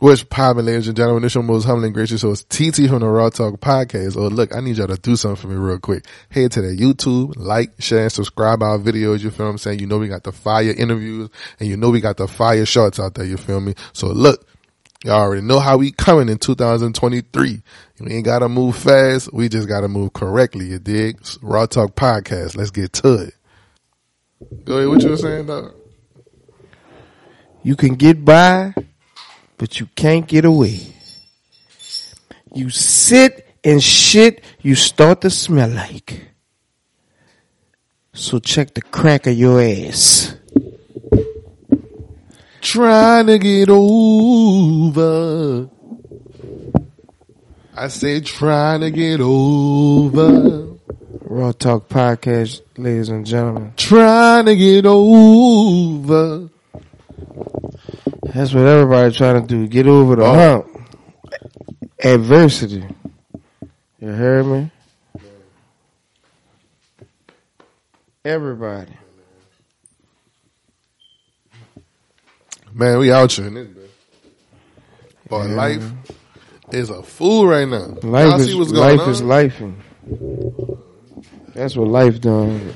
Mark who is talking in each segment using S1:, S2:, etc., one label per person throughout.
S1: What's poppin', ladies and gentlemen? This your most humble and gracious host, TT from the Raw Talk Podcast. Oh, look, I need y'all to do something for me real quick. Head to the YouTube, like, share, and subscribe our videos. You feel I'm saying? You know we got the fire interviews, and you know we got the fire shots out there. You feel me? So look, y'all already know how we coming in 2023. We ain't gotta move fast. We just gotta move correctly. You dig? Raw Talk Podcast. Let's get to it. Go ahead. What you were saying, dog?
S2: You can get by, but you can't get away. You sit and shit you start to smell like. So check the crack of your ass.
S1: Trying to get over. I say trying to get over.
S2: Raw Talk Podcast, ladies and gentlemen.
S1: Trying to get over.
S2: That's what everybody trying to do. Get over the
S1: Oh.
S2: hump. Adversity. You heard me? Everybody.
S1: Man, we out here in this bitch. Boy, life is a fool right now.
S2: Life
S1: Y'all
S2: is
S1: see what's going
S2: life
S1: on?
S2: is lifing. That's what life doing.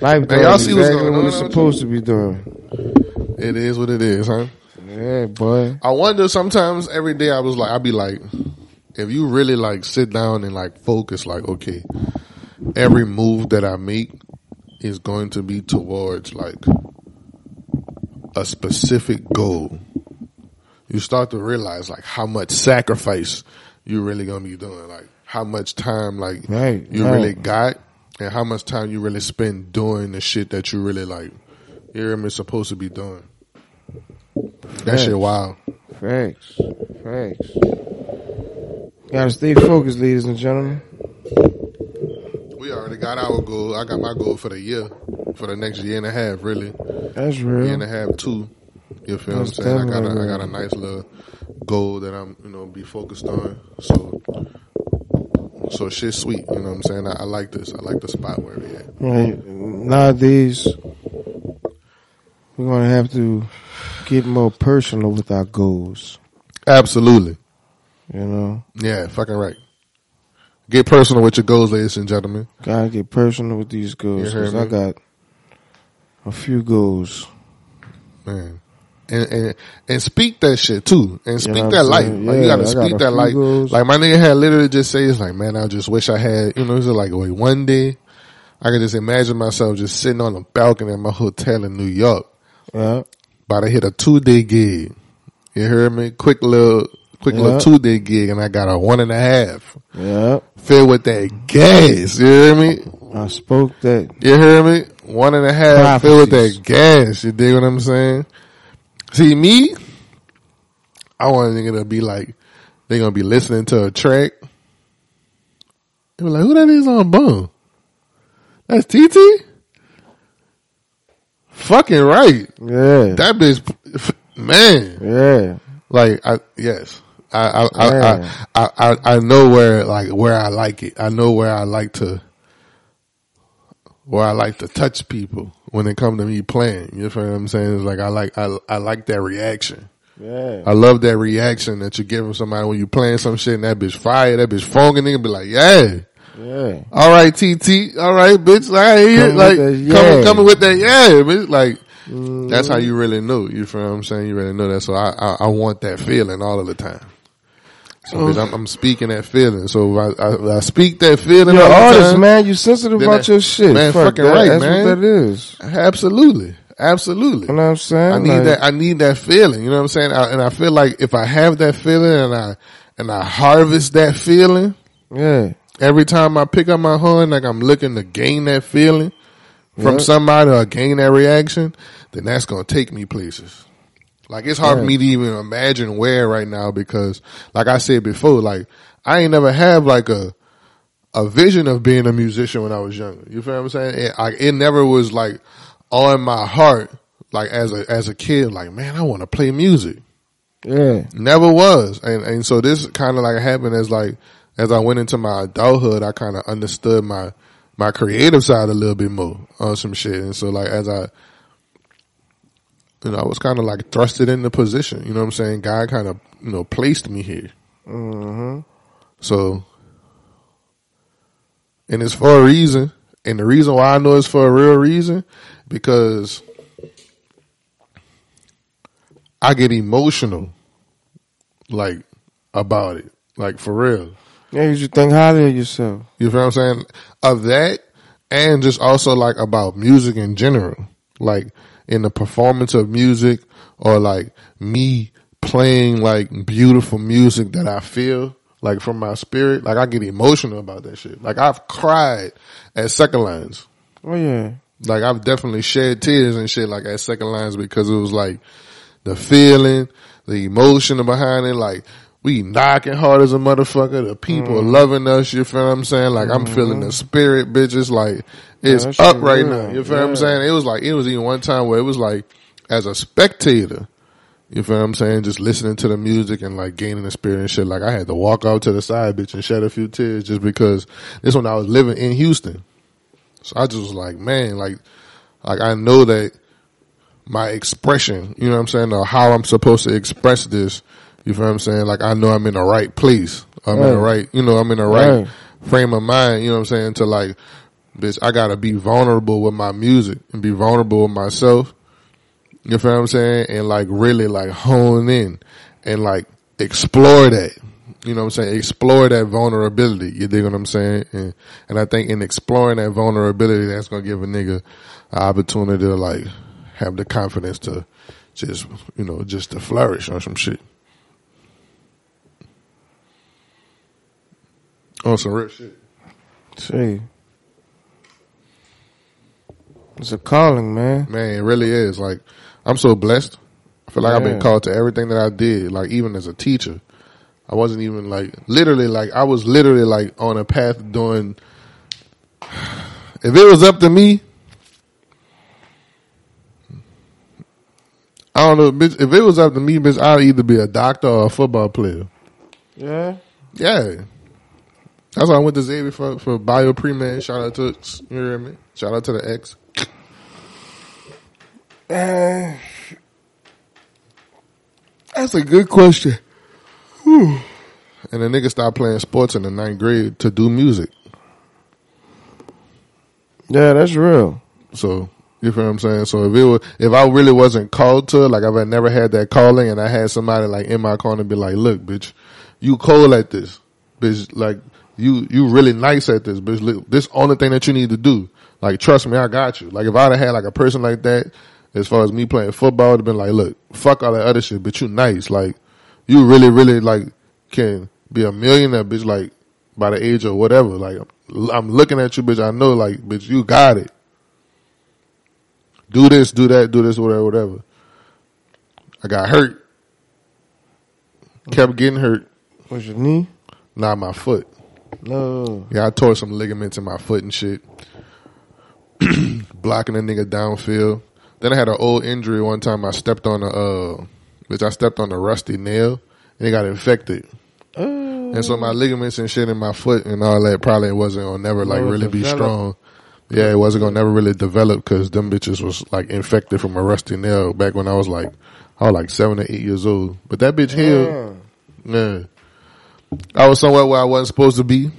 S2: Life doing
S1: y'all see what's going
S2: what
S1: on
S2: it's
S1: out
S2: supposed to be doing.
S1: It is what it is, huh?
S2: Yeah, boy.
S1: I wonder sometimes every day I was like, I'd be like, if you really like sit down and like focus, like, okay, every move that I make is going to be towards like a specific goal. You start to realize like how much sacrifice you're really gonna be doing, like how much time like
S2: Right,
S1: you
S2: right.
S1: really got and how much time you really spend doing the shit that you really like, hear me, supposed to be doing. That shit wild.
S2: Facts. Facts. Gotta stay focused, ladies and gentlemen.
S1: We already got our goal. I got my goal for the year, for the next year and a half, really.
S2: That's real.
S1: Year and a half, two. You feel
S2: That's
S1: what I'm saying? I got a, I got a nice little goal that I'm, you know, be focused on. So, so shit sweet. You know what I'm saying? I, I like this. I like the spot where we at.
S2: Right. Nowadays, we're gonna have to get more personal with our goals.
S1: Absolutely.
S2: You know,
S1: Yeah, fucking right. Get personal with your goals, ladies and gentlemen.
S2: gotta get personal with these goals because I got a few goals.
S1: Man. And, and and speak that shit too, and speak
S2: know
S1: that life.
S2: saying?
S1: Like you gotta
S2: I
S1: speak
S2: a
S1: that life.
S2: goals.
S1: Like my nigga had literally just say, "It's like, man, I just wish I had." You know, it's like, wait, one day I could just imagine myself just sitting on a balcony at my hotel in New York,
S2: Yeah.
S1: about to hit a two day gig. You hear me? Quick little, quick little two day gig, and I got a one and a half
S2: Yeah.
S1: filled with that gas. You hear me?
S2: I spoke that.
S1: You hear me? One and a half filled with that gas. You dig what I'm saying? See me? I want a nigga to be like, they gonna be listening to a track. They be like, who that is on bum? That's TT? Fucking right.
S2: Yeah.
S1: That bitch, man.
S2: yeah.
S1: Like, I, yes. I, I, I,
S2: Yeah.
S1: I, I, I, I know where, like, where I like it. I know where I like to, where I like to touch people when it come to me playing. You know what I'm saying? It's like, I like, I, I like that reaction.
S2: Yeah.
S1: I love that reaction that you give from somebody when you playing some shit and that bitch fire, that bitch phonging nigga be like, yeah.
S2: Yeah.
S1: All right, TT. All right, bitch. Like, I hear like,
S2: with that
S1: coming,
S2: yeah.
S1: coming with that, yeah, bitch. Like,
S2: Mm-hmm.
S1: that's how you really know. You feel what I'm saying? You really know that. So I, I, I want that feeling all of the time. So bitch, I'm, I'm speaking that feeling. So I, I, I speak that feeling.
S2: You're
S1: all
S2: an
S1: the
S2: artist,
S1: time,
S2: man. You sensitive about
S1: that-
S2: your shit.
S1: man,
S2: Fuck
S1: fucking
S2: that.
S1: right,
S2: That's
S1: man.
S2: what that is.
S1: Absolutely, absolutely.
S2: You know what I'm saying?
S1: I need
S2: Like,
S1: that. I need that feeling. You know what I'm saying? I, and I feel like if I have that feeling and I and I harvest that feeling
S2: Yeah.
S1: Every time I pick up my horn, like I'm looking to gain that feeling from
S2: Yep.
S1: somebody or gain that reaction, then that's gonna take me places. Like it's hard for me to even imagine where right now because, like I said before, like I ain't never have like a a vision of being a musician when I was younger. You feel what I'm saying? It, I, it never was like on my heart, like as a as a kid, like man, I want to play music.
S2: Yeah.
S1: Never was, and and so this kind of like happened as like as I went into my adulthood, I kind of understood my my creative side a little bit more on some shit, and so like as I you know, I was kind of like thrusted in the position. You know what I'm saying? God kind of, you know, placed me here.
S2: Mm-hmm.
S1: So, and it's for a reason. And the reason why I know it's for a real reason, because I get emotional, like, about it. Like, for real.
S2: Yeah, you should think highly of yourself.
S1: You feel what I'm saying? Of that, and just also like about music in general. Like, in the performance of music, or like me playing like beautiful music that I feel like from my spirit. Like I get emotional about that shit. Like I've cried at second lines.
S2: Oh yeah.
S1: Like I've definitely shed tears and shit like at second lines because it was like the feeling, the emotion behind it. Like we knocking hard as a motherfucker. The people loving us. You feel what I'm saying? Like I'm feeling the spirit, bitches. Like it's
S2: that
S1: up right now. You feel what I'm saying? It was like it was even one time where it was like as a spectator. You feel what I'm saying? Just listening to the music and like gaining the spirit and shit. Like I had to walk out to the side, bitch, and shed a few tears just because this when I was living in Houston. So I just was like, man, like, like I know that my expression, you know what I'm saying, or how I'm supposed to express this, you feel what I'm saying? Like I know I'm in the right place. I'm in the
S2: Right.
S1: right, you know, I'm in the right
S2: Right.
S1: frame of mind, you know what I'm saying, to like, bitch, I gotta be vulnerable with my music and be vulnerable with myself. You feel what I'm saying? And like really like hone in and like explore that. You know what I'm saying? Explore that vulnerability. You dig what I'm saying? And, and I think in exploring that vulnerability, that's going to give a nigga an opportunity to like have the confidence to just, you know, just to flourish on some shit. On some real shit.
S2: See. It's a calling, man.
S1: Man, it really is. Like, I'm so blessed. I feel like I've been called to everything that I did. Like, even as a teacher, I wasn't even like, literally, like, I was literally like on a path doing, if it was up to me, I don't know, bitch, if it was up to me, bitch, I'd either be a doctor or a football player.
S2: Yeah.
S1: Yeah. That's why I went to Xavier for, for bio pre-med. Shout out to, you hear me? Shout out to the ex.
S2: Uh, that's a good question.
S1: And the nigga stopped playing sports in the ninth grade to do music.
S2: Yeah, that's real.
S1: So you feel what I'm saying? So if it was, if I really wasn't called to like if I never had that calling and I had somebody like in my corner be like, look, bitch, you cold at this, bitch, like you, you really nice at this, bitch. This only thing that you need to do. Like, trust me, I got you. Like if I'd have had like a person like that, as far as me playing football, it'd been like, look, fuck all that other shit, but you nice. Like you really, really like can be a millionaire, bitch, like by the age of whatever. Like I'm looking at you, bitch. I know, like, bitch, you got it do this, do that, do this, whatever, whatever. I got hurt. Kept getting hurt.
S2: Was your knee?
S1: Not my foot.
S2: No.
S1: Yeah, I tore some ligaments in my foot and shit. Blocking a nigga downfield. Then I had an old injury one time. I stepped on a, uh, which I stepped on a rusty nail and it got infected.
S2: Uh,
S1: And so my ligaments and shit in my foot and all that probably wasn't gonna never like really be
S2: develop.
S1: strong. Yeah, it wasn't gonna never really develop because them bitches was like infected from a rusty nail back when I was like, I was like seven or eight years old. But that bitch healed.
S2: yeah.
S1: I was somewhere where I wasn't supposed to be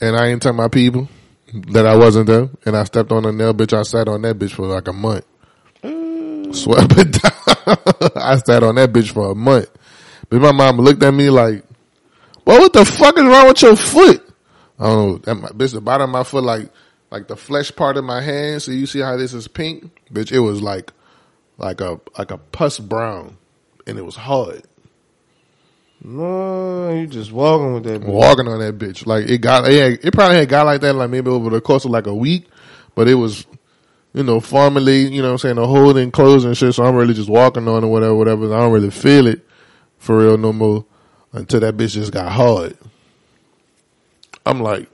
S1: and I ain't tell my people that I wasn't there and I stepped on a nail bitch. I sat on that bitch for like a month. Mm. Swear up and down. I sat on that bitch for a month. But my mom looked at me like, well, what the fuck is wrong with your foot? I don't know. That my, bitch, the bottom of my foot, like, like the flesh part of my hand. So you see how this is pink? Bitch, it was like, like a, like a pus brown and it was hard.
S2: No, you just walking with that. bitch.
S1: Walking on that bitch. Like it got, it, it probably had got like that like maybe over the course of like a week, but it was, you know, formally, you know I'm saying, the holding, closing shit. So I'm really just walking on it, whatever, whatever. I don't really feel it for real no more until that bitch just got hard. I'm like,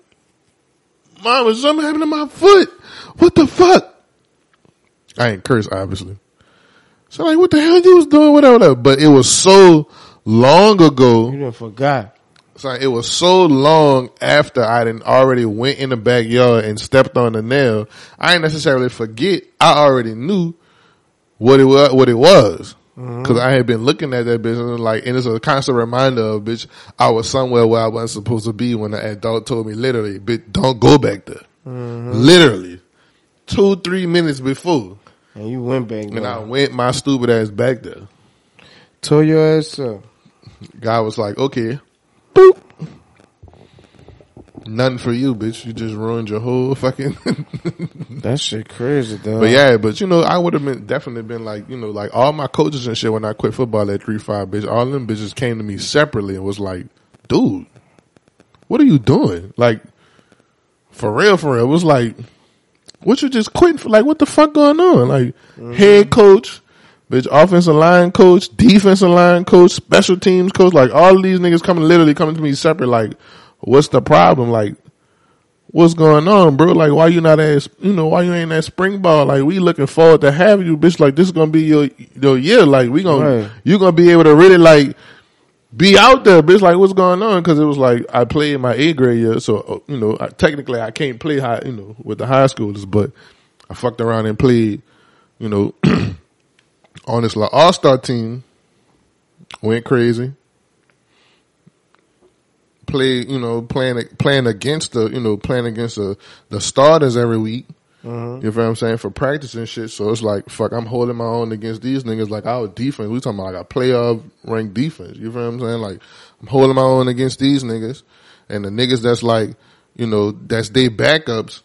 S1: is something happened to my foot? What the fuck? I ain't cursed, obviously. So like, what the hell you was doing, whatever, whatever. But it was so long ago.
S2: You done forgot.
S1: So it was so long after I didn't already went in the backyard and stepped on the nail. I didn't necessarily forget. I already knew what it was, what it was. Mm-hmm. Cause I had been looking at that bitch and like, and it's a constant reminder of bitch, I was somewhere where I wasn't supposed to be when the adult told me literally, bitch, don't go back there. Mm-hmm. Literally. Two, three minutes before.
S2: And you went back there.
S1: And I went my stupid ass back there.
S2: Tore your ass up.
S1: Guy was like, okay, boop. Nothing for you, bitch. You just ruined your whole fucking.
S2: That shit crazy, dog.
S1: but yeah, but you know, I would have been definitely been like, you know, like all my coaches and shit when I quit football at three five, bitch. All them bitches came to me separately and was like, dude, what are you doing? Like, for real, for real. It was like, what you just quitting for? Like, what the fuck going on? Like, mm-hmm. head coach, bitch, offensive line coach, defensive line coach, special teams coach. Like, all of these niggas coming, literally coming to me separate. Like, what's the problem? Like, what's going on, bro? Like, why you not as you know, why you ain't at spring ball? Like, we looking forward to have you, bitch. Like, this is gonna be your, your year. Like, we gonna,
S2: Right.
S1: you gonna be able to really like, be out there, bitch. Like, what's going on? Cause it was like, I played my A grade year. So, uh, you know, I, technically I can't play high, you know, with the high schoolers, but I fucked around and played, you know, on this like all star team. Went crazy. Played, you know, playing playing against the, you know, playing against the the starters every week. Mm-hmm. You know what I'm saying for practice and shit. So it's like, fuck, I'm holding my own against these niggas. Like our defense, we talking about like a playoff ranked defense. You feel what I'm saying? Like I'm holding my own against these niggas, and the niggas that's like, you know, that's they backups.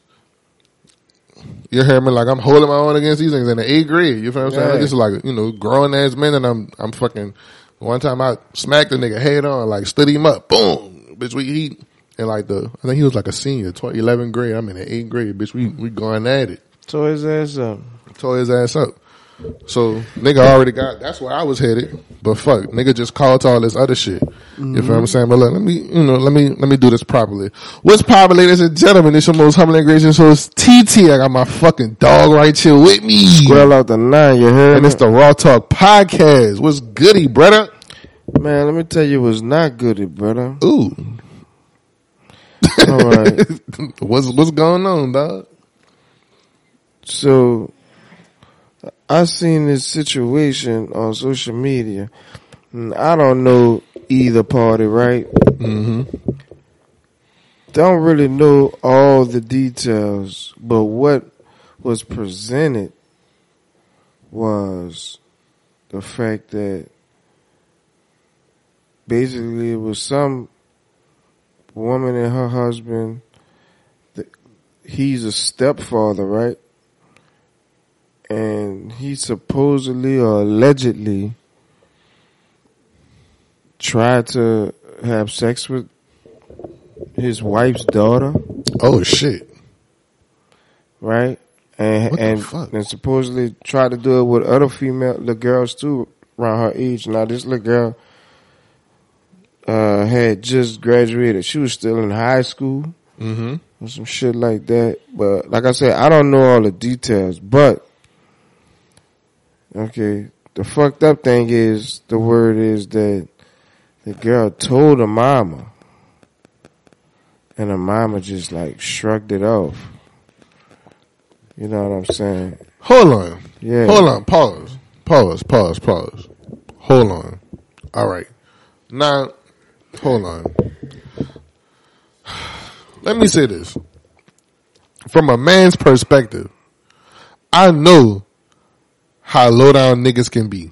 S1: You hear me? Like I'm holding my own against these things in the eighth grade. You feel what I'm saying?
S2: Yeah.
S1: This is like you know grown ass men, and I'm I'm fucking. One time I smacked a nigga head on, like stood him up, boom, bitch. We he and like the I think he was like a senior, 12, 11th grade. I'm in the eighth grade, bitch. We we going at it,
S2: Tore his ass up.
S1: tore his ass up. So nigga already got. That's where I was headed, but fuck, nigga just called to all this other shit. You feel what I'm mm-hmm. saying? But look, let me you know let me let me do this properly. What's poppin', ladies and gentlemen? It's your most humble and gracious host TT. I got my fucking dog right here with me.
S2: Well out the nine, you heard
S1: And it's the Raw Talk Podcast. What's goody, brother?
S2: Man, let me tell you what's not goody, brother.
S1: Ooh.
S2: All right.
S1: what's what's going on, dog?
S2: So I seen this situation on social media. I don't know either party, right?
S1: Mm-hmm.
S2: Don't really know all the details, but what was presented was the fact that basically it was some woman and her husband. He's a stepfather, right? And he supposedly or allegedly tried to have sex with his wife's daughter,
S1: Oh shit.
S2: right? And
S1: What
S2: and and supposedly tried to do it with other female the girls too around her age. Now this little girl uh had just graduated. She was still in high school
S1: Mm-hmm.
S2: or some shit like that. But like I said, I don't know all the details. But okay, the fucked up thing is the word is that the girl told her mama, and her mama just like shrugged it off. You know what I'm saying?
S1: Hold on.
S2: Yeah.
S1: Hold on. Pause. Pause. Pause. Pause. Hold on. All right. Now, hold on. Let me say this. From a man's perspective, I know how low down niggas can be.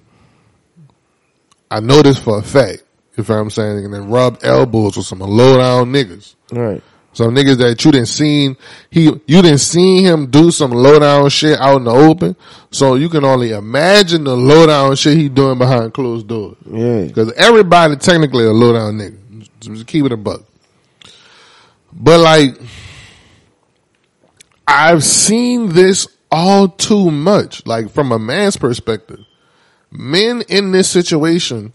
S1: I know this for a fact. If I'm saying, and then rub elbows with some low down niggas.
S2: Right.
S1: Some niggas that you didn't seen, he, you didn't seen him do some low down shit out in the open. So you can only imagine the low down shit he doing behind closed doors.
S2: Yeah.
S1: Cause everybody technically a low down nigga. Just keep it a buck. But like, I've seen this all too much. Like from a man's perspective, men in this situation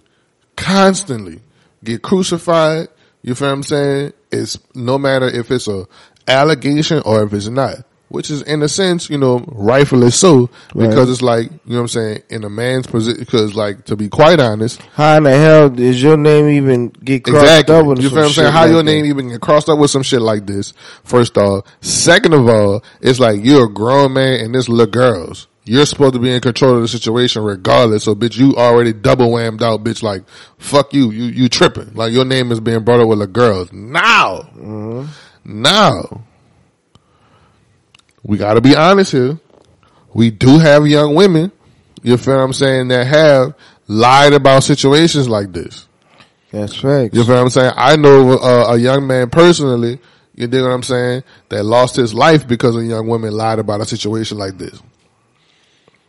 S1: constantly get crucified. You feel what I'm saying? It's no matter if it's a allegation or if it's not. Which is in a sense, you know, rightfully so, because
S2: Right.
S1: it's like, you know what I'm saying, in a man's position, because like, to be quite honest,
S2: How in the hell does your name even get crossed
S1: Exactly.
S2: up with
S1: You
S2: some
S1: feel what I'm saying?
S2: shit
S1: How
S2: like
S1: your
S2: that?
S1: name even get crossed up with some shit like this? First off, second of all, it's like you're a grown man and this little girls. You're supposed to be in control of the situation regardless. So bitch, you already double whammed out, bitch. Like, fuck you. You, you tripping. Like your name is being brought up with a girl. Now, now, we gotta be honest here. We do have young women, you feel what I'm saying, that have lied about situations like this.
S2: That's right.
S1: You feel what I'm saying? I know uh, a young man personally, you dig what I'm saying, that lost his life because a young woman lied about a situation like this.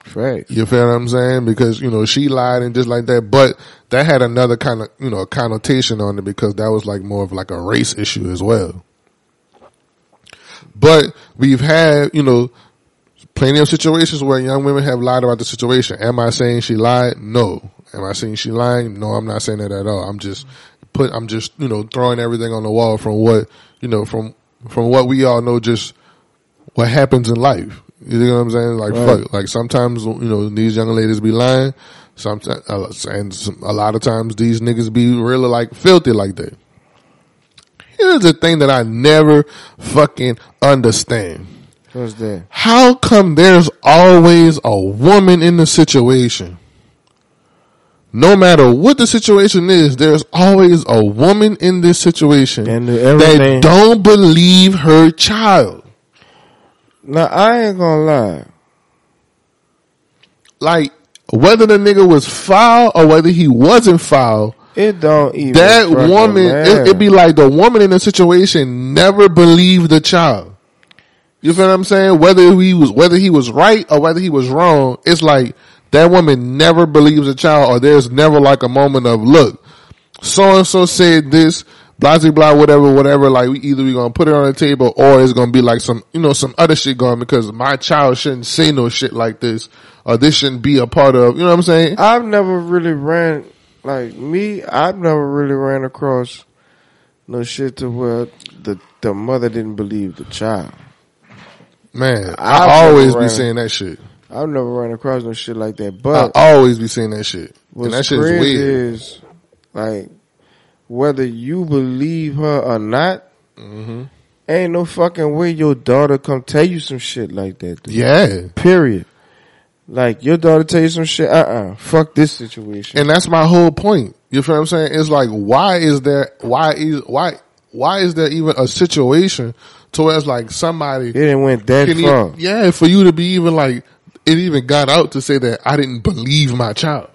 S2: Facts.
S1: You feel what I'm saying? Because, you know, she lied and just like that, but that had another kind of, you know, connotation on it because that was like more of like a race issue as well. But we've had, you know, plenty of situations where young women have lied about the situation. Am I saying she lied? No. Am I saying she lying? No, I'm not saying that at all. I'm just put, I'm just, you know, throwing everything on the wall from what, you know, from, from what we all know just what happens in life. You know what I'm saying? Like,
S2: Right.
S1: fuck, like sometimes, you know, these young ladies be lying. Sometimes, and some, a lot of times these niggas be really like filthy like that. Here's the thing that I never fucking understand.
S2: What's that?
S1: How come there's always a woman in the situation? No matter what the situation is, there's always a woman in this situation that don't believe her child.
S2: Now I ain't gonna lie.
S1: Like, whether the nigga was foul or whether he wasn't foul,
S2: It don't even.
S1: that woman, it, it'd be like the woman in the situation never believed the child. You feel what I'm saying? Whether he was, whether he was right or whether he was wrong, it's like that woman never believes the child or there's never like a moment of, look, so and so said this, blah, blah, whatever, whatever, like we either we gonna put it on the table or it's gonna be like some, you know, some other shit going because my child shouldn't say no shit like this or this shouldn't be a part of, you know what I'm saying?
S2: I've never really ran like me. I've never really ran across no shit to where the the mother didn't believe the child.
S1: Man,
S2: I've
S1: I always
S2: never
S1: be
S2: ran-
S1: saying that shit.
S2: I've never ran across no shit like that. But I
S1: always be saying that shit. And that shit is weird.
S2: is like whether you believe her or not.
S1: Mm-hmm.
S2: Ain't no fucking way your daughter come tell you some shit like that. Dude.
S1: Yeah.
S2: Period. Like your daughter tell you some shit. Uh uh Fuck this situation.
S1: And that's my whole point. You feel what I'm saying? It's like, why is there, why is, why, why is there even a situation to where it's like somebody
S2: it didn't went that far.
S1: even, yeah, for you to be even like, it even got out to say that I didn't believe my child.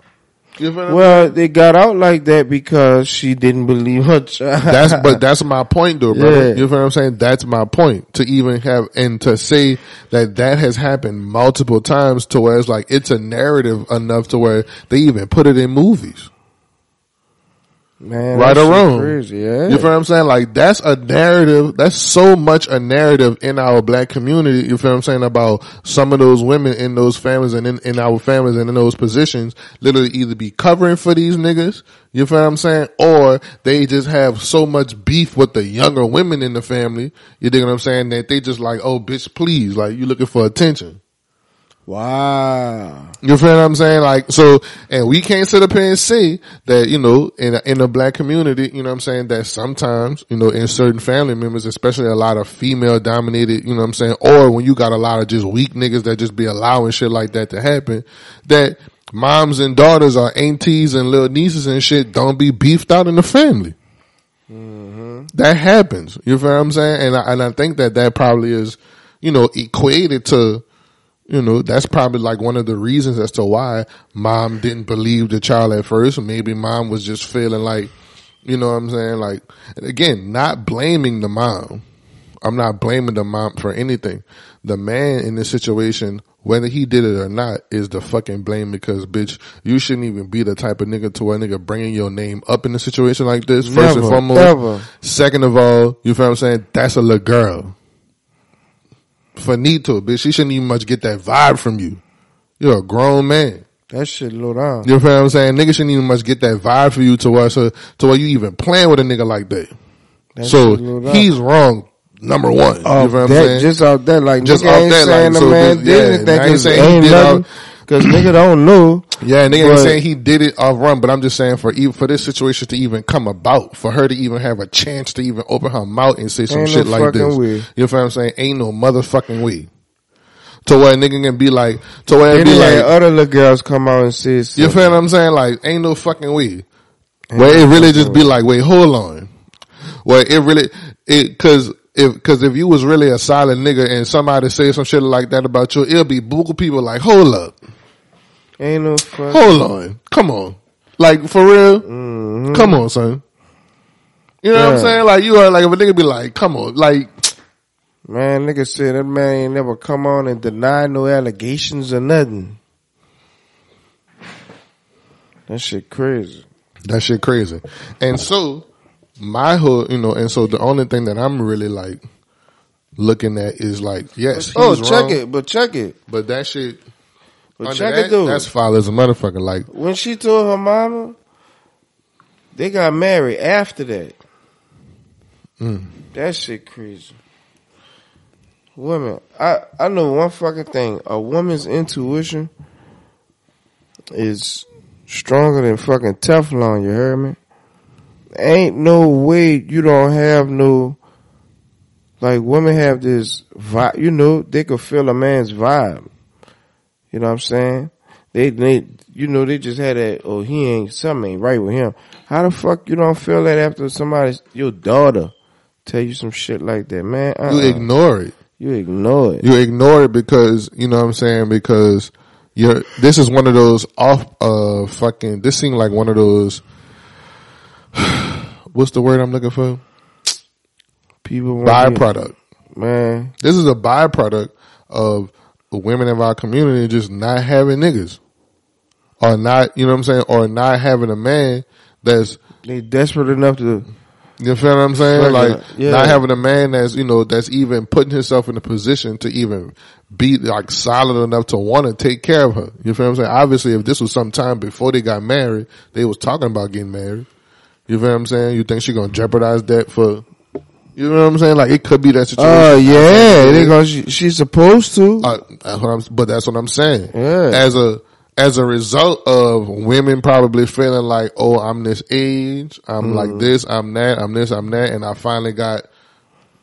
S1: You feel what I'm
S2: Well, they got out like that because she didn't believe her child.
S1: That's but that's my point though, brother.
S2: Yeah.
S1: You know what I'm saying? That's my point. To even have and to say that that has happened multiple times to where it's like it's a narrative enough to where they even put it in movies.
S2: Man,
S1: right or wrong.
S2: Crazy, yeah.
S1: You feel what I'm saying? Like that's a narrative. That's so much a narrative in our black community. You feel what I'm saying about some of those women in those families and in, in our families and in those positions, literally either be covering for these niggas. You feel what I'm saying? Or they just have so much beef with the younger women in the family. You dig what I'm saying? That they just like, oh bitch, please, like you looking for attention.
S2: Wow.
S1: You feel what I'm saying? Like, so, and we can't sit up here and say that, you know, in a, in the black community, you know what I'm saying, that sometimes, you know, in certain family members, especially a lot of female dominated, you know what I'm saying, or when you got a lot of just weak niggas that just be allowing shit like that to happen, that moms and daughters or aunties and little nieces and shit don't be beefed out in the family. Mm-hmm. That happens. You feel what I'm saying? And I, and I think that that probably is, you know, equated to, you know, that's probably like one of the reasons as to why mom didn't believe the child at first. Maybe mom was just feeling like, you know what I'm saying? Like, again, not blaming the mom. I'm not blaming the mom for anything. The man in this situation, whether he did it or not, is the fucking blame because bitch, you shouldn't even be the type of nigga to a nigga bringing your name up in a situation like this. First and foremost.
S2: ever.
S1: Second of all, you feel what I'm saying? That's a little girl. Finito, bitch. She shouldn't even much get that vibe from you. You're a grown man.
S2: That shit low down.
S1: You feel what I'm saying? Nigga shouldn't even much get that vibe for you to where, so, to where you even playing with a nigga like that.
S2: That
S1: so he's wrong. Number one. You feel what I'm
S2: that,
S1: saying?
S2: just out that, like
S1: Just
S2: nigga
S1: off
S2: ain't
S1: that, like,
S2: saying the
S1: so
S2: man
S1: this-
S2: did
S1: yeah,
S2: anything
S1: saying he
S2: ain't
S1: did
S2: nothing. Cause nigga don't know.
S1: Yeah, nigga ain't saying he did it off run, but I'm just saying for even for this situation to even come about, for her to even have a chance to even open her mouth and say some shit
S2: no
S1: like this.
S2: way.
S1: You know what I'm saying? Ain't no motherfucking way. To where a nigga can be like, to where it be like,
S2: other little girls come out and say
S1: you
S2: something.
S1: feel what I'm saying? Like, ain't no fucking way. Where it really just be like, wait, hold on. Where it really, it, cause if, cause if you was really a solid nigga and somebody say some shit like that about you, it'll be buku people like, hold up,
S2: Ain't no fuck.
S1: hold on, come on. Like, for real?
S2: Mhm.
S1: Come on, son. You know what I'm saying? Like, you are like, if a nigga be like, come on, like,
S2: Man, nigga said that man ain't never come on and deny no allegations or nothing. That shit crazy.
S1: That shit crazy. And so my hood, you know, and so the only thing that I'm really like looking at is like, yes,
S2: oh, check
S1: wrong,
S2: it, but check it.
S1: but that shit,
S2: But check
S1: that,
S2: it though.
S1: that's foul as a motherfucker. Like,
S2: when she told her mama, they got married after that.
S1: mm,
S2: That shit crazy. Women, I I know one fucking thing. A woman's intuition is stronger than fucking Teflon. You heard me? Ain't no way you don't have no. Like women have this vibe. You know they could feel a man's vibe. You know what I'm saying? They they you know they just had that. Oh, he ain't something ain't right with him. How the fuck you don't feel that after somebody your daughter tell you some shit like that, man? Uh-uh.
S1: you ignore it.
S2: You ignore it.
S1: You ignore it because, you know what I'm saying? Because you're, this is one of those off, uh, fucking, this seemed like one of those, what's the word I'm looking for?
S2: People
S1: Byproduct.
S2: man.
S1: This is a byproduct of women of our community just not having niggas. Or not, you know what I'm saying? Or not having a man that's,
S2: They desperate enough to.
S1: you feel what I'm saying? Like,
S2: yeah.
S1: not having a man that's, you know, that's even putting himself in a position to even be like solid enough to want to take care of her. You feel what I'm saying? Obviously, if this was some time before they got married, they was talking about getting married. You feel what I'm saying? You think she gonna jeopardize that for, you know what I'm saying? Like, it could be that situation.
S2: Oh yeah, they gonna. She, she's supposed to.
S1: Uh, that's what I'm, but that's what I'm saying.
S2: Yeah.
S1: As a as a result of women probably feeling like, oh, I'm this age, I'm
S2: Mm.
S1: like this, I'm that, I'm this, I'm that, and I finally got,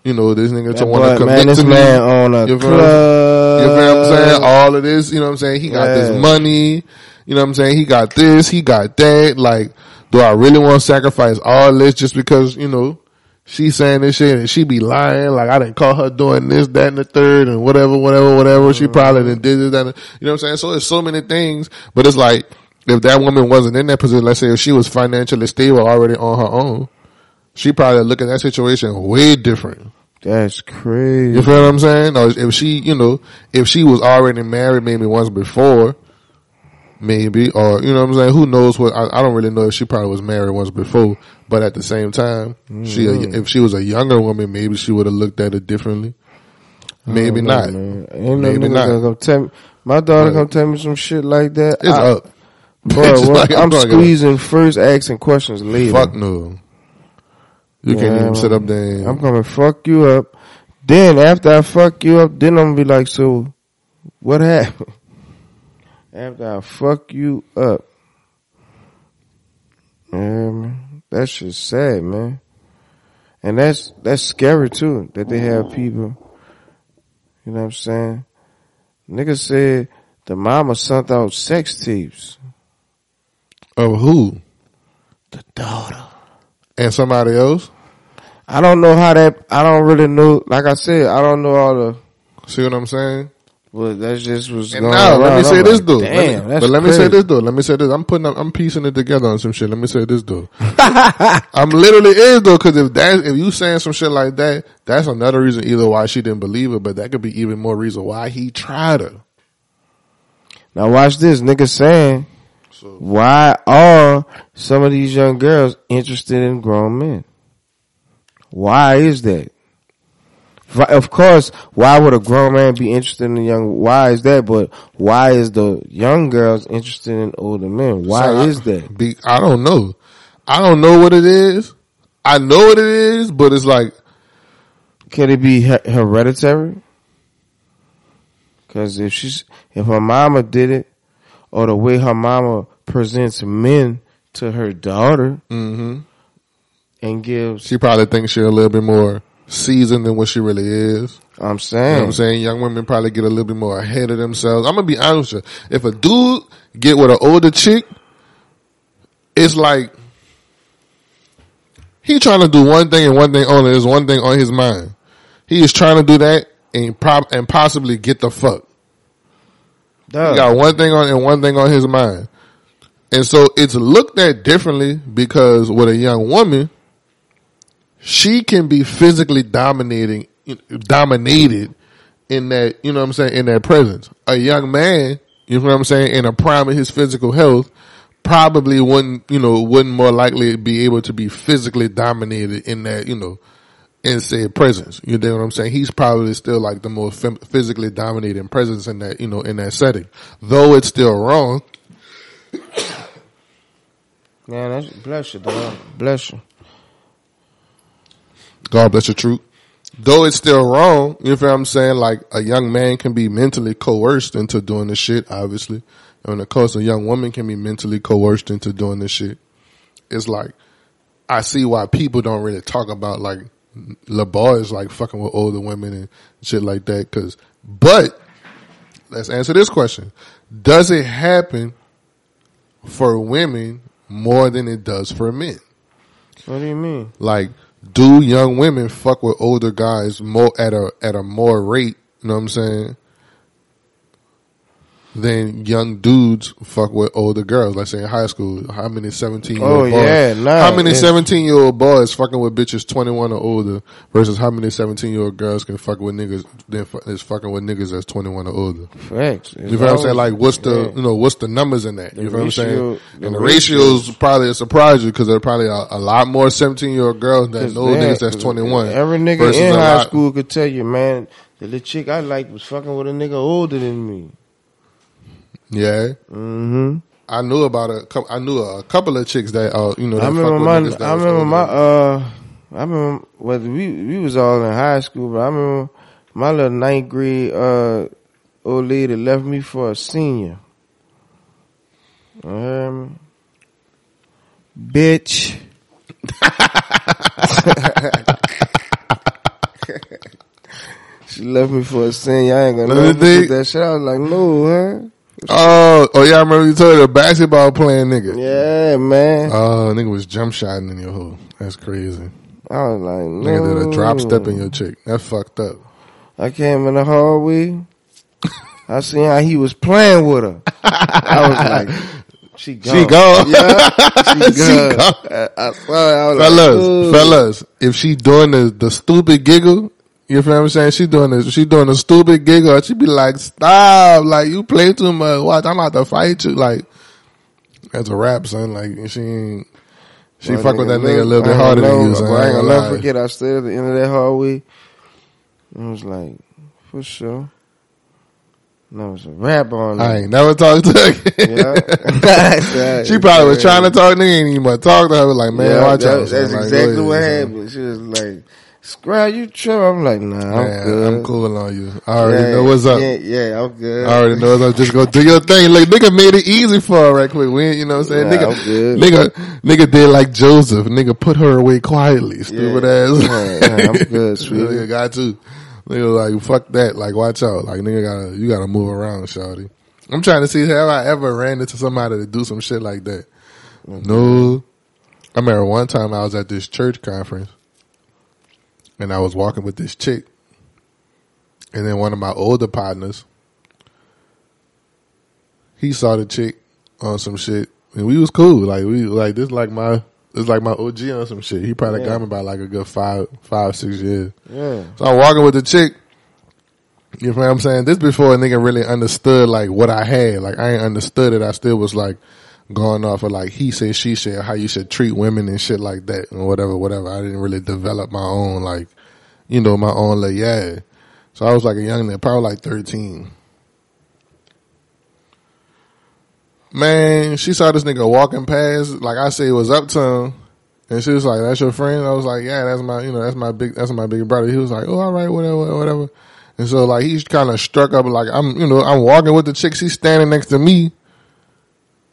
S1: you know, this nigga to want to commit
S2: man,
S1: to me.
S2: man on a
S1: You feel-
S2: club.
S1: You feel what I'm saying? All of this, you know what I'm saying? He got
S2: Yeah.
S1: this money, you know what I'm saying? He got this, he got that. Like, do I really want to sacrifice all this just because, you know, she's saying this shit and she be lying? Like, I didn't call her doing this, that, and the third and whatever, whatever, whatever. She mm-hmm. probably done did this, that, you know what I'm saying? So there's so many things, but it's like, if that woman wasn't in that position, let's say if she was financially stable already on her own, she probably look at that situation way different.
S2: That's crazy.
S1: You feel what I'm saying? Or if she, you know, if she was already married maybe once before, maybe, or you know what I'm saying? Who knows what? I, I don't really know if she probably was married once before, but at the same time, she
S2: Mm-hmm.
S1: if she was a younger woman, maybe she would have looked at it differently. Maybe
S2: know,
S1: not.
S2: man. Ain't no
S1: Maybe not.
S2: come tell me. My daughter
S1: Right.
S2: come tell me some shit like that.
S1: It's
S2: I,
S1: up.
S2: Bro, what-
S1: like,
S2: I'm,
S1: talking
S2: squeezing first, asking questions later.
S1: Fuck no. You can't even sit up there. And,
S2: I'm gonna fuck you up. Then after I fuck you up, then I'm gonna be like, so what happened? After I fuck you up. Man. That's just sad, man. And that's that's scary too, that they have people. You know what I'm saying? Nigga said the mama sent out sex tapes.
S1: of who?
S2: The daughter.
S1: And somebody else?
S2: I don't know how that. I don't really know. Like I said, I don't know all the.
S1: See what I'm saying?
S2: But that's just was
S1: And now, let me say
S2: I'm
S1: this
S2: like,
S1: though.
S2: Damn,
S1: Let me- but let me say this though. Let me say this. I'm putting, up, I'm piecing it together on some shit. Let me say this though. I'm literally is though, cause if that, if you saying some shit like that, that's another reason either why she didn't believe it, but that could be even more reason why he tried her.
S2: Now watch this, nigga saying,
S1: So,
S2: why are some of these young girls interested in grown men? Why is that? Of course, why would a grown man be interested in a young? Why is that? But why is the young girls interested in older men? Why
S1: so I-
S2: is that?
S1: Be, I don't know. I don't know what it is. I know what it is, but it's like,
S2: Can it be he- hereditary? Because if she's if her mama did it, or the way her mama presents men to her daughter
S1: hmm
S2: and gives
S1: she probably thinks she a little bit more seasoned than what she really is.
S2: I'm
S1: You know
S2: saying.
S1: what I'm saying? Young women probably get a little bit more ahead of themselves. I'm gonna be honest with you. If a dude get with an older chick, it's like he trying to do one thing and one thing only. There's one thing on his mind. He is trying to do that and prob- and possibly get the fuck.
S2: Duh.
S1: He got one thing on and one thing on his mind. And so it's looked at differently because with a young woman, she can be physically dominating, dominated in that, you know what I'm saying, in that presence. A young man, you know what I'm saying, in a prime of his physical health, probably wouldn't, you know, wouldn't more likely be able to be physically dominated in that, you know, in said presence. You know what I'm saying? He's probably still like the most phys- physically dominating presence in that, you know, in that setting. Though it's still wrong,
S2: Man, that's, bless you, dog. Bless you.
S1: God bless the truth. Though it's still wrong, you feel what I'm saying? Like a young man can be mentally coerced into doing this shit, obviously. And of course a young woman can be mentally coerced into doing this shit. It's like, I see why people don't really talk about like LeBar is like fucking with older women and shit like that. Cause, but let's answer this question. Does it happen for women more than it does for men?
S2: What do you mean?
S1: Like, do young women fuck with older guys more at a at a more rate? You know what I'm saying? Than young dudes fuck with older girls. Let's say in high school, how many seventeen year
S2: Oh,
S1: old boys?
S2: yeah, nah,
S1: how many seventeen year old boys fucking with bitches twenty one or older versus how many seventeen year old girls can fuck with niggas? Then is fucking with niggas that's twenty one or older.
S2: Facts.
S1: You know what I'm saying? Like, what's the you know what's the numbers in that? You know what I'm saying?
S2: the
S1: and the
S2: ratios-
S1: ratios probably surprise you because there are probably a, a lot more 17 year old girls than those niggas that's 21.
S2: Every nigga in high
S1: lot-
S2: school could tell you, man, the little chick I liked was fucking with a nigga older than me.
S1: Yeah,
S2: Mm-hmm.
S1: I knew about a couple. I knew a couple of chicks that uh you know. That
S2: I remember my, I remember my, uh, I remember whether we we was all in high school, but I remember my little ninth grade uh old lady left me for a senior. Me? Bitch. she left me for a senior. I ain't gonna
S1: Let me
S2: never
S1: think.
S2: forget that shit. I was like, no, huh?
S1: Oh, oh yeah, I remember you told her a basketball playing nigga.
S2: Yeah, man.
S1: Oh, nigga was jump shotting in your hole. That's crazy.
S2: I was like, no.
S1: Nigga did a drop step in your chick. That's fucked up.
S2: I came in the hallway. I seen how he was playing with her. I was like, she gone.
S1: She gone.
S2: Yeah, she
S1: She
S2: gone.
S1: gone.
S2: I, I, I was like,
S1: fellas,
S2: ooh.
S1: fellas, if she doing the, the stupid giggle, you feel what I'm saying? She doing this, she doing the stupid giggle, she be like, stop, like you play too much, watch, I'm about to fight you, like, that's a rap, son, like, she ain't, she
S2: Well,
S1: fuck with that nigga a little bit harder than you, son.
S2: I ain't gonna never forget. I stood at the end of that hallway. And I was like, for sure. And there was a rap on
S1: I ain't never talked to her.
S2: Yeah.
S1: she probably was trying to talk, nigga ain't even want to talk to her, like, man,
S2: Yeah,
S1: watch
S2: that-
S1: out.
S2: That's
S1: Like,
S2: exactly
S1: go
S2: what happened. She was like, "Scrap, you trip." I'm like, "Nah, I'm
S1: Man. I'm cool on you. I already
S2: Yeah,
S1: know what's up.
S2: Yeah, yeah, I'm good.
S1: I already know. So just go do your thing. Like nigga made it easy for her right quick. We, ain't- you know what I'm saying?
S2: Nah,
S1: nigga,
S2: I'm good.
S1: nigga, nigga did like Joseph. Nigga put her away quietly. Stupid
S2: Yeah.
S1: ass.
S2: Yeah, yeah, I'm good, sweetie.
S1: nigga got to. Nigga like fuck that. Like watch out. Like nigga gotta you gotta move around, shawty. I'm trying to see have I ever ran into somebody to do some shit like that. Mm-hmm. No. I remember one time I was at this church conference and I was walking with this chick. And then one of my older partners, he saw the chick on some shit and we was cool. Like we like this like my it's like my OG on some shit. He probably
S2: Yeah.
S1: got me by like a good five five, six years.
S2: Yeah,
S1: So I'm walking with the chick. You know what I'm saying? This before a nigga really understood like what I had. Like I ain't understood it. I still was like going off of like he said, she said, how you should treat women and shit like that and whatever, whatever. I didn't really develop my own like, you know, my own yeah. So I was like a young nigga, probably like 13. Man, she saw this nigga walking past, like I said, it was him. And she was like, "That's your friend." I was like, "Yeah, that's my, you know, that's my big, that's my big brother." He was like, "Oh, all right, whatever, whatever." And so like he's kind of struck up, like I'm, you know, I'm walking with the chick. She's standing next to me,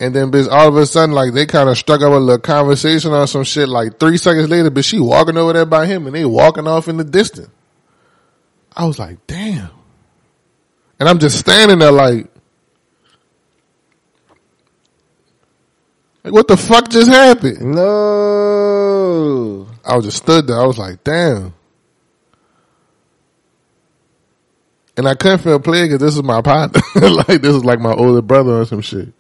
S1: And then bitch, all of a sudden, like they kind of struck up a little conversation on some shit. Like three seconds later, but she walking over there by him and they walking off in the distance. I was like, damn. And I'm just standing there like, like what the fuck just happened?
S2: No.
S1: I was just stood there. I was like, damn. And I couldn't feel play because this is my partner. like this is like my older brother or some shit.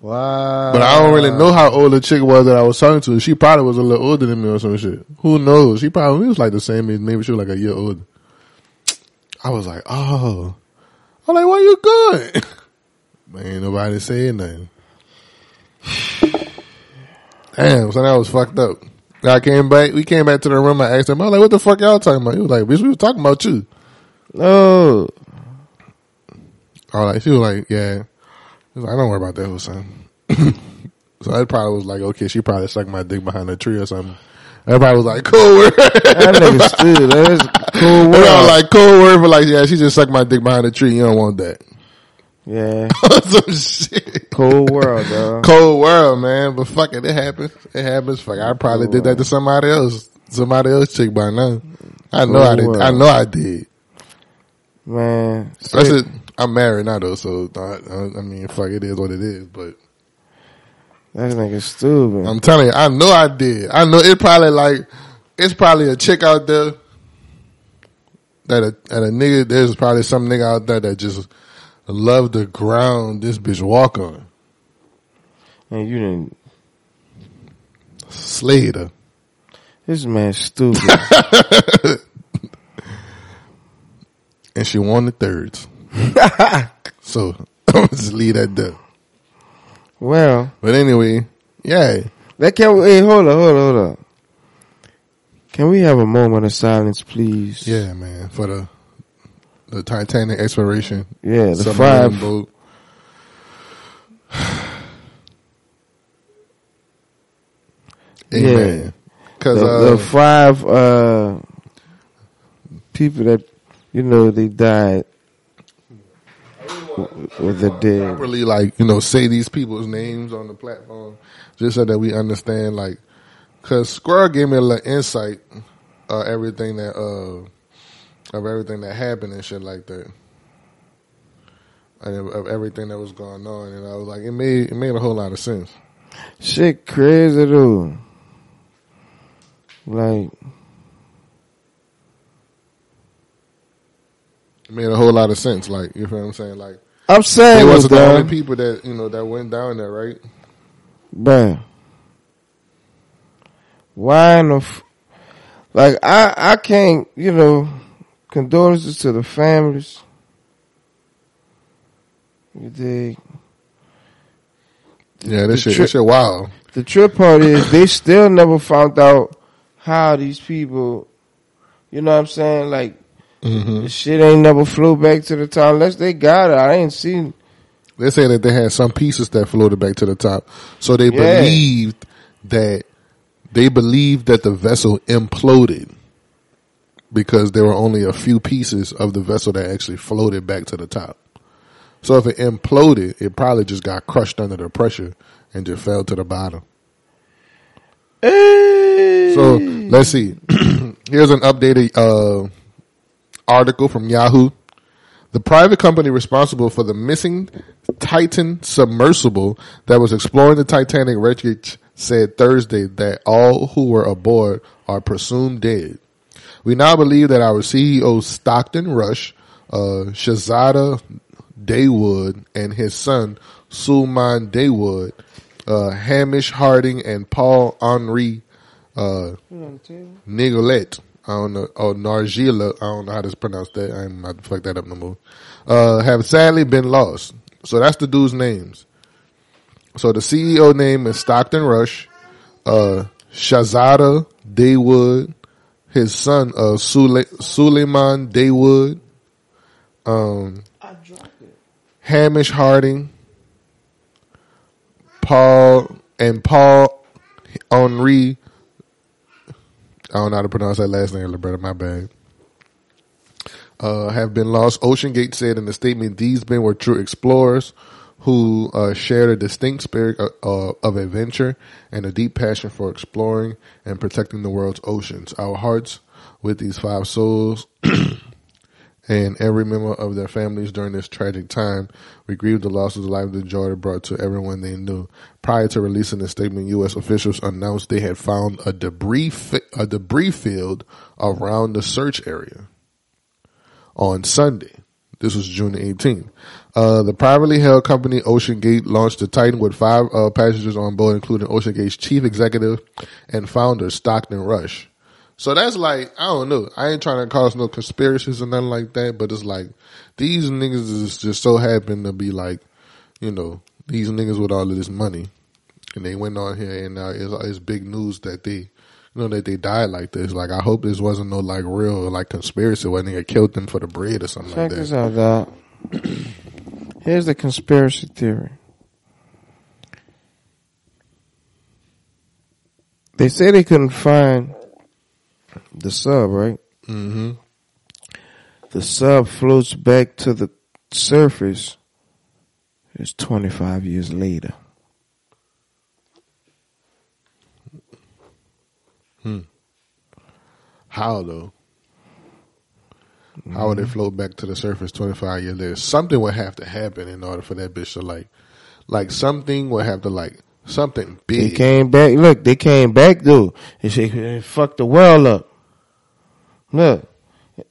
S2: Wow.
S1: But I don't really know how old the chick was that I was talking to. She probably was a little older than me or some shit. Who knows? She probably was like the same age. Maybe she was like a year older. I was like, oh. I'm like, where you going? But ain't nobody saying nothing. Damn, so that was fucked up. I came back, we came back to the room, I asked him, I was like, what the fuck y'all talking about? He was like, bitch, we was talking about you.
S2: No.
S1: I was like, she was like, yeah. Was like, don't worry about that, Hussein. so I probably was like, okay, she probably sucked my dick behind a tree or something. Everybody was like, cool word.
S2: That nigga. That is cool
S1: They all
S2: word.
S1: like, cool word, but like, yeah, she just sucked my dick behind a tree. You don't want that.
S2: yeah.
S1: Some shit.
S2: Cold world, dog.
S1: Cold world, man. But fuck it, it happens. It happens. Fuck, I probably did that to somebody else. Somebody else chick by now. I know I did.
S2: Cold
S1: I know I did.
S2: Man.
S1: That's it. I'm married now though, so I, I mean, fuck, it is what it is. But
S2: That nigga stupid.
S1: I'm telling you, I know I did. I know it probably like it's probably a chick out there that a that a nigga. There's probably some nigga out there that just love the ground this bitch walk on.
S2: and you didn't.
S1: Slayed her.
S2: This man stupid.
S1: and she won the thirds. so I'm just leave that there.
S2: well,
S1: But anyway, yeah,
S2: that can. Hey, hold up, hold up, hold up. Can we have a moment of silence, please?
S1: yeah, man, for the the Titanic exploration.
S2: Yeah, the
S1: submarine
S2: five.
S1: boat. Amen. Cause
S2: the,
S1: uh,
S2: the five uh, people that you know they died with the dead.
S1: really like you know say these people's names on the platform just so that we understand like because Squirrel gave me a little insight of everything that uh of everything that happened and shit like that and of, of everything that was going on and I was like it made it made a whole lot of sense
S2: Shit, crazy dude. Like,
S1: it made a whole lot of sense like you feel what I'm saying like
S2: I'm
S1: they
S2: saying,
S1: wasn't the only people that you know that went down there right
S2: Bruh. Why in the f- like I I can't you know condolences to the families. You dig?
S1: yeah this shit
S2: tri-
S1: this shit wild
S2: The trip part is they still never found out how these people. You know what I'm saying? Like
S1: hmm
S2: shit ain't never flew back to the top unless they got it. I ain't seen.
S1: They say that they had some pieces that floated back to the top. So they
S2: Yeah.
S1: believed that they believed that the vessel imploded because there were only a few pieces of the vessel that actually floated back to the top. So if it imploded, it probably just got crushed under the pressure and just fell to the bottom. So let's see. Here's an updated uh, article from Yahoo. The private company responsible for the missing Titan submersible that was exploring the Titanic wreckage said Thursday that all who were aboard are presumed dead. We now believe that our CEO Stockton Rush, uh, Shahzada Daywood, and his son Suleman Daywood, uh, Hamish Harding, and Paul Henri uh. I don't know. Oh, Nargila. I don't know how to pronounce that. I'm not to fuck that up no more. Uh, have sadly been lost. So that's the dude's names. So the CEO name is Stockton Rush, uh, Shahzada Daywood, his son, uh, Sule- Suleiman Daywood, um, Hamish Harding, Paul, and Paul Henri I don't know how to pronounce that last name, Liberta. My bad. Uh, have been lost. Ocean Gate said in the statement, these men were true explorers who uh, shared a distinct spirit of, uh, of adventure and a deep passion for exploring and protecting the world's oceans. Our hearts with these five souls and every member of their families during this tragic time. We grieve the loss of the life that Jordan brought to everyone they knew. Prior to releasing the statement, U.S. officials announced they had found a debris fi- a debris field around the search area on Sunday. This was June 18th. Uh, the privately held company Ocean Gate launched the Titan with five uh, passengers on board, including Ocean Gate's chief executive and founder Stockton Rush. So that's like, I don't know. I ain't trying to cause no conspiracies or nothing like that, but it's like, these niggas is just so happen to be like, you know, these niggas with all of this money. And they went on here and now it's, it's big news that they, you know, that they died like this. Like, I hope this wasn't no like real, like conspiracy where nigga killed them for the bread or something
S2: Check
S1: like
S2: this
S1: that.
S2: out, dog. Here's the conspiracy theory. They say they couldn't find the sub, right?
S1: Mm-hmm.
S2: The sub floats back to the surface. It's 25 years later.
S1: How though? How would it float back to the surface 25 years later? Something would have to happen in order for that bitch to like, like something would have to like, something big.
S2: They came back. Look, they came back though. They say they fucked the world up. Look,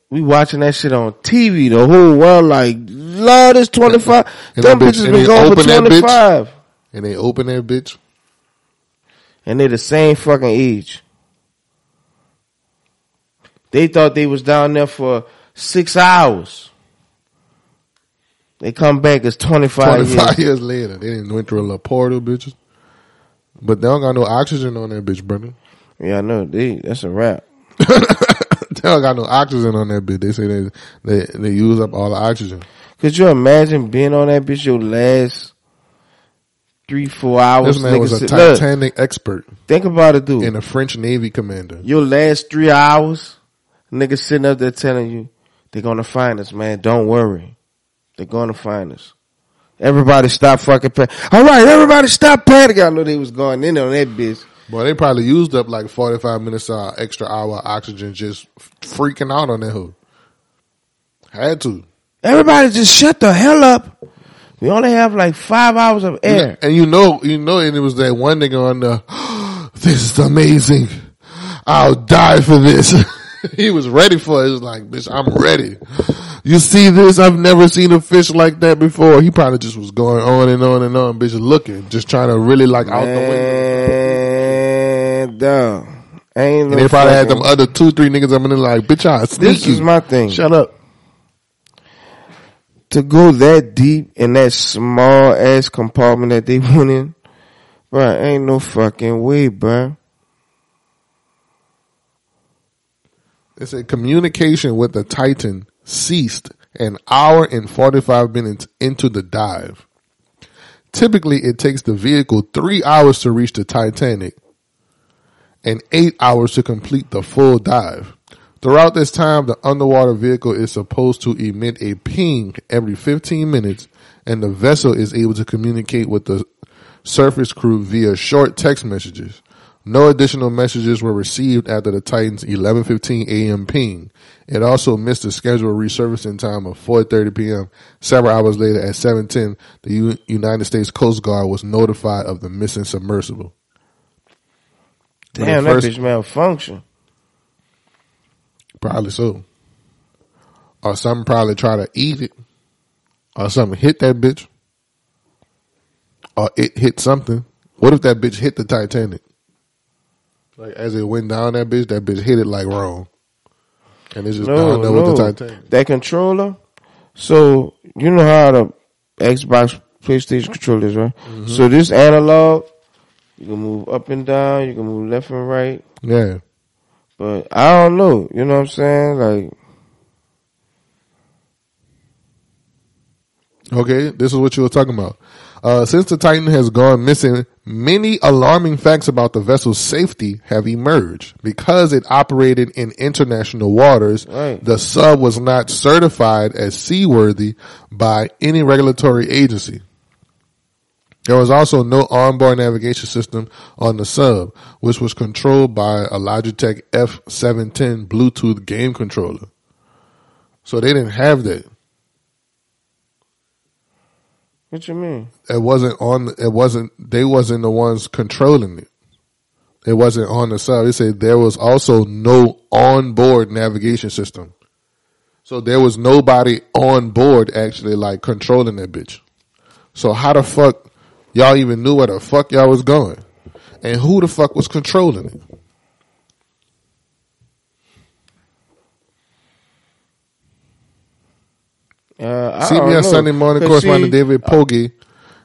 S2: we watching that shit on TV. The whole world like, Lord, it's twenty five.
S1: And
S2: Them
S1: bitch-
S2: bitches been going for
S1: open that bitch?
S2: twenty five,
S1: And they open that bitch.
S2: and they the same fucking age. They thought they was down there for six hours. They come back as twenty five
S1: 25
S2: years.
S1: years later. They didn't went through a little portal, bitches. But they don't got no oxygen on that bitch, brother.
S2: Yeah, I know. They that's a wrap.
S1: they don't got no oxygen on that bitch. They say they, they, they use up all the oxygen.
S2: Could you imagine being on that bitch your last three, four hours?
S1: This man
S2: Nigga
S1: was a
S2: look,
S1: Titanic expert
S2: think about it, dude.
S1: and a French Navy commander.
S2: your last three hours, niggas sitting up there telling you they're gonna find us, man. Don't worry, they're gonna find us. Everybody stop fucking panicking. All right, everybody stop panicking. I know they was going in on that bitch.
S1: Boy, they probably used up like 45 minutes of extra hour of oxygen just freaking out on that hood. Had to.
S2: Everybody just shut the hell up. We only have like five hours of air.
S1: And you know, you know, and it was that one nigga on the, this is amazing. I'll die for this. he was ready for it. He was like, bitch, I'm ready. You see this? I've never seen a fish like that before. He probably just was going on and on and on, bitch, looking, just trying to really like out the window.
S2: Dog. Ain't no
S1: And they probably had them other two, three niggas up in there like, bitch, I'll sneak
S2: This is my thing.
S1: Shut up.
S2: to go that deep in that small ass compartment that they went in, bruh, ain't no fucking way, bro.
S1: It said communication with the Titan ceased an hour and 45 minutes into the dive. Typically, it takes the vehicle three hours to reach the Titanic and eight hours to complete the full dive. Throughout this time, the underwater vehicle is supposed to emit a ping every 15 minutes and the vessel is able to communicate with the surface crew via short text messages. No additional messages were received after the Titan's 11:15 a.m. ping. It also missed the scheduled resurfacing time of 4:30 p.m. Several hours later, at 7:10, the U- United States Coast Guard was notified of the missing submersible.
S2: Damn, that
S1: first-
S2: bitch malfunction.
S1: Probably so. Or something probably try to eat it. Or something hit that bitch. Or it hit something. What if that bitch hit the Titanic? Like as it went down that bitch, that bitch hit it like wrong. And it's just
S2: No,
S1: down there with the Titanic.
S2: That controller. So you know how the Xbox, PlayStation controllers, right?
S1: Mm-hmm.
S2: So this analog, you can move up and down, you can move left and right.
S1: Yeah.
S2: But I don't know. You know what I'm saying? Like,
S1: Okay, this is what you were talking about. Uh, since the Titan has gone missing, many alarming facts about the vessel's safety have emerged. Because it operated in international waters,
S2: Right.
S1: the sub was not certified as seaworthy by any regulatory agency. There was also no onboard navigation system on the sub, which was controlled by a Logitech F710 Bluetooth game controller. So they didn't have that.
S2: What you mean?
S1: It wasn't on. It wasn't. They wasn't the ones controlling it. It wasn't on the sub. They said there was also no onboard navigation system. So there was nobody on board actually like controlling that bitch. So how the fuck y'all even knew where the fuck y'all was going? And who the fuck was controlling it?
S2: Uh,
S1: CBS. Sunday morning correspondent David Pogue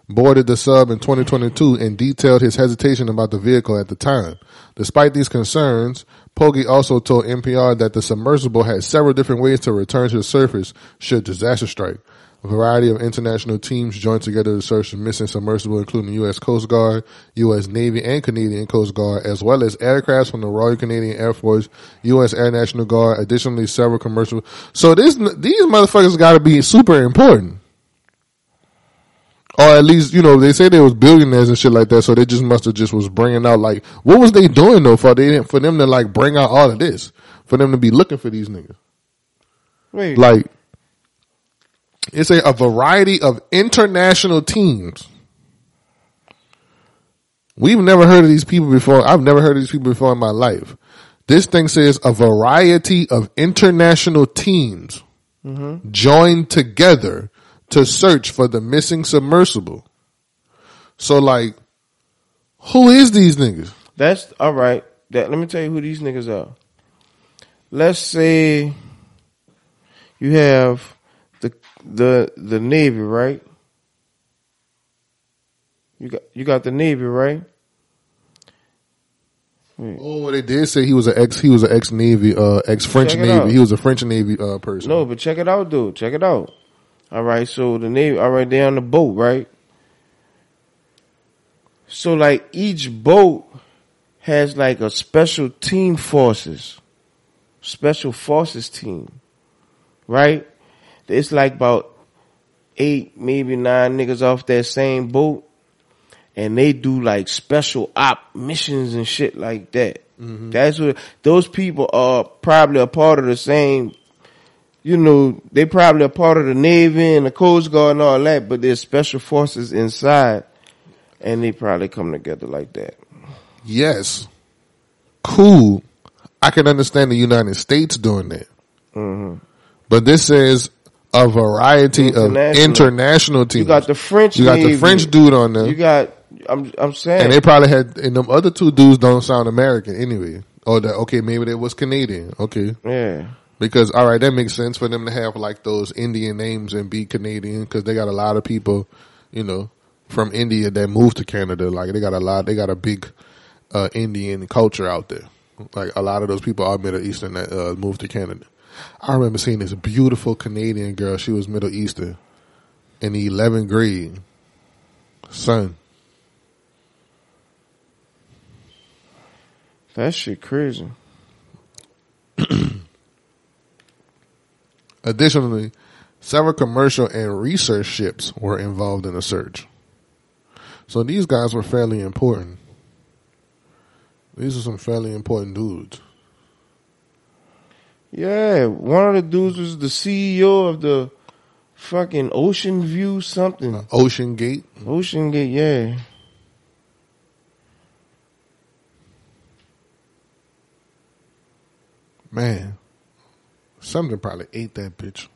S1: boarded the sub in 2022 and detailed his hesitation about the vehicle at the time. Despite these concerns, Pogue also told NPR that the submersible had several different ways to return to the surface should disaster strike. A variety of international teams joined together to search the missing submersible, including U.S. Coast Guard, U.S. Navy, and Canadian Coast Guard, as well as aircrafts from the Royal Canadian Air Force, U.S. Air National Guard, additionally several commercial. So this, these motherfuckers gotta be super important. Or at least, you know, they say they was billionaires and shit like that, so they just must have just was bringing out like, what was they doing though for they for them to like bring out all of this, for them to be looking for these niggas?
S2: Wait,
S1: Like, it's a, a variety of international teams. We've never heard of these people before. I've never heard of these people before in my life. This thing says a variety of international teams joined together to search for the missing submersible. So like, who is these niggas?
S2: that's all right. That let me tell you who these niggas are. Let's say you have the the Navy, right? You got you got the Navy, right?
S1: Oh, they did say he was an ex. He was an ex Navy, uh, ex French Navy.
S2: out.
S1: He was a French Navy uh, person.
S2: No, but check it out, dude. Check it out. All right, so the Navy, all right, they're on the boat, right? So like each boat has like a special team forces, special forces team, right? It's like about eight, maybe nine niggas off that same boat, and they do like special op missions and shit like that. That's what those people are probably a part of the same you know, they probably a part of the Navy and the Coast Guard and all that, but there's special forces inside and they probably come together like that.
S1: Yes, cool. I can understand the United States doing that,
S2: Mm-hmm.
S1: but this says a variety of
S2: International.
S1: international teams.
S2: You got the French
S1: You got the French dude on there,
S2: You got, I'm, I'm saying,
S1: and they probably had. And them other two dudes don't sound American anyway. Or that okay, maybe they was Canadian. Okay,
S2: yeah.
S1: because all right, that makes sense for them to have like those Indian names and be Canadian because they got a lot of people, you know, from India that moved to Canada. Like they got a lot, they got a big uh, Indian culture out there. Like a lot of those people are Middle Eastern that uh, moved to Canada. I remember seeing this beautiful Canadian girl. She was Middle Eastern in the 11th grade. Son,
S2: That shit crazy.
S1: Additionally, several commercial and research ships were involved in the search. So these guys were fairly important. These are some fairly important dudes.
S2: Yeah, one of the dudes was the CEO of the fucking Ocean View something.
S1: Ocean Gate.
S2: Ocean Gate, yeah.
S1: Man, something probably ate that bitch.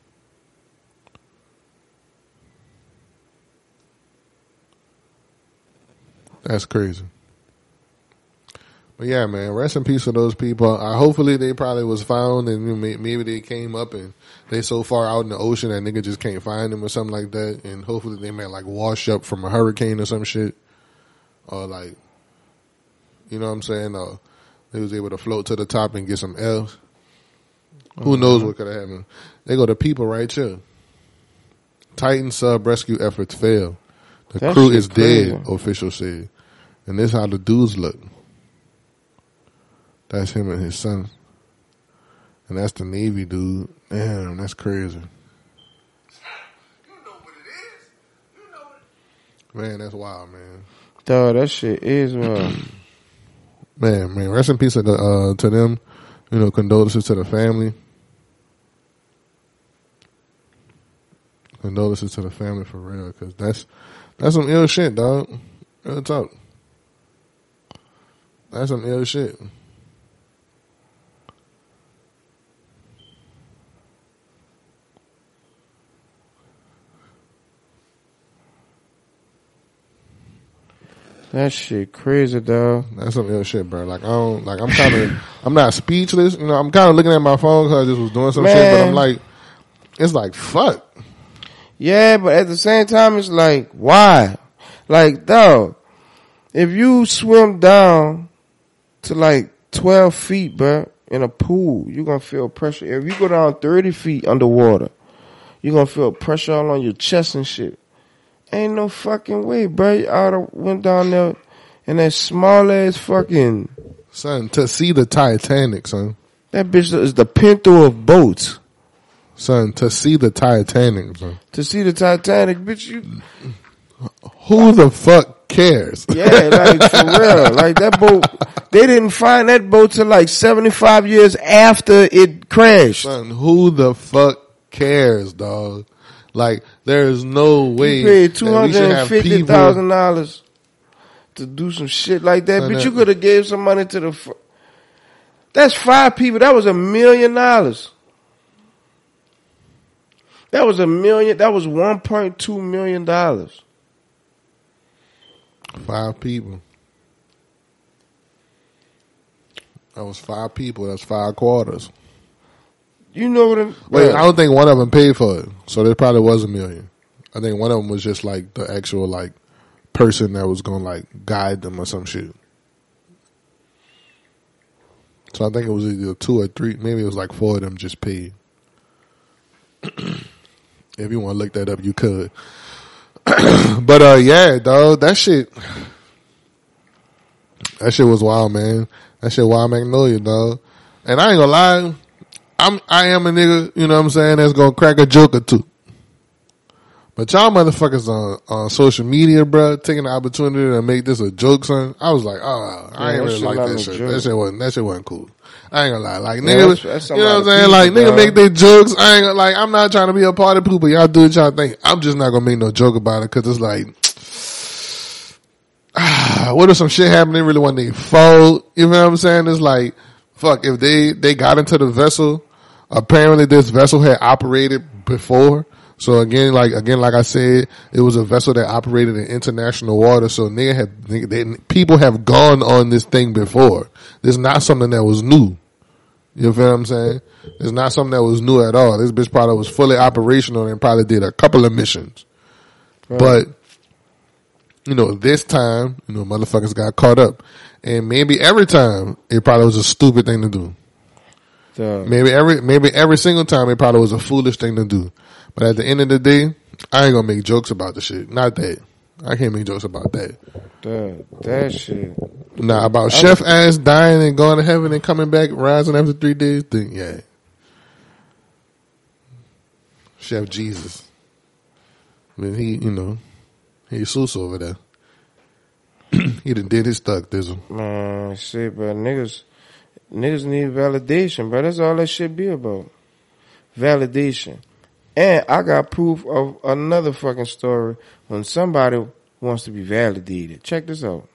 S1: That's crazy. But yeah, man, rest in peace to those people. Uh, hopefully they probably was found and you know, may- maybe they came up and they so far out in the ocean that nigga just can't find them or something like that. And hopefully they may like wash up from a hurricane or some shit. Or like, you know what I'm saying? Or they was able to float to the top and get some air. Who knows what could have happened? They go to people right here. Titan sub rescue efforts fail. The
S2: That
S1: crew is
S2: crazy.
S1: dead, officials said. And this how the dudes look. That's him and his son. And that's the Navy dude. Damn, that's crazy. You know what it is. You know. Man, that's wild, man.
S2: Dog, that shit is wild.
S1: Man, man, rest in peace to, the, uh, to them. You know, condolences to the family. Condolences to the family for real, cause that's that's some ill shit, dog. Real talk. That's some ill shit.
S2: That shit crazy, dog.
S1: That's some ill shit, bro. Like I don't like. I'm kind of. I'm not speechless. You know. I'm kind of looking at my phone because I just was doing some shit. But I'm like, it's like fuck.
S2: Yeah, but at the same time, it's like, why? Like, dog, if you swim down to like 12 feet, bro, in a pool, you're gonna feel pressure. If you go down 30 feet underwater, you're gonna feel pressure all on your chest and shit. Ain't no fucking way, bro. You oughta went down there in that small ass fucking,
S1: Son, to see the Titanic, son.
S2: that bitch is the Pinto of boats.
S1: Son, to see the Titanic, son.
S2: To see the Titanic, bitch, you,
S1: Who the fuck cares?
S2: Yeah, like for real. Like that boat, they didn't find that boat till like 75 years after it crashed.
S1: Son, who the fuck cares, dog? Like, there is no way
S2: You paid
S1: that we should have people.
S2: $250,000 to do some shit like that. But you could have gave some money to the, fr- that's five people. That was a million dollars. That was a million, that was $1.2 million.
S1: Five people. That was five people. That's five quarters.
S2: You know what I'm,
S1: Wait, I don't think one of them paid for it. So there probably was a million. I think one of them was just like the actual like person that was gonna like guide them or some shit. So I think it was either two or three. Maybe it was like four of them just paid. if you want to look that up, you could. but uh, yeah, dog, that shit, that shit was wild, man. That shit wild Magnolia, dog. And I ain't gonna lie, I'm I am a nigga, you know what I'm saying, that's gonna crack a joke or two. But y'all motherfuckers on, on social media, bro, taking the opportunity to make this a joke, son. I was like, oh, I
S2: Yeah,
S1: ain't really like that shit.
S2: joke.
S1: That shit wasn't that shit wasn't cool. I ain't gonna lie. Like
S2: Yeah,
S1: nigga,
S2: that's- that's
S1: you know what I'm saying?
S2: other
S1: Like
S2: people,
S1: nigga make their jokes. I ain't gonna, like I'm not trying to be a part of people. Y'all do what y'all think. I'm just not gonna make no joke about it because it's like, ah, what if some shit happened? They really want their fault. You know what I'm saying? It's like, fuck, if they, they got into the vessel, apparently this vessel had operated before. So again, like, again, like I said, it was a vessel that operated in international water. So nigga nigga, they, people have gone on this thing before. This is not something that was new. You feel what I'm saying? It's not something that was new at all. This bitch probably was fully operational and probably did a couple of missions. But, you know, this time, you know, motherfuckers got caught up. And maybe every time it probably was a stupid thing to do. Maybe every, maybe every single time it probably was a foolish thing to do. But at the end of the day, I ain't gonna make jokes about the shit. Not that. I can't make jokes about that.
S2: Dog, that shit.
S1: Nah, about chef ass dying and going to heaven and coming back, rising after three days. Then yeah, Chef Jesus. I mean, he, you know, he Jesus over there. he done did his stuck, Dizzle.
S2: Man, shit, but Niggas, niggas need validation, bro. That's all that shit be about. Validation. And I got proof of another fucking story when somebody wants to be validated. Check this out.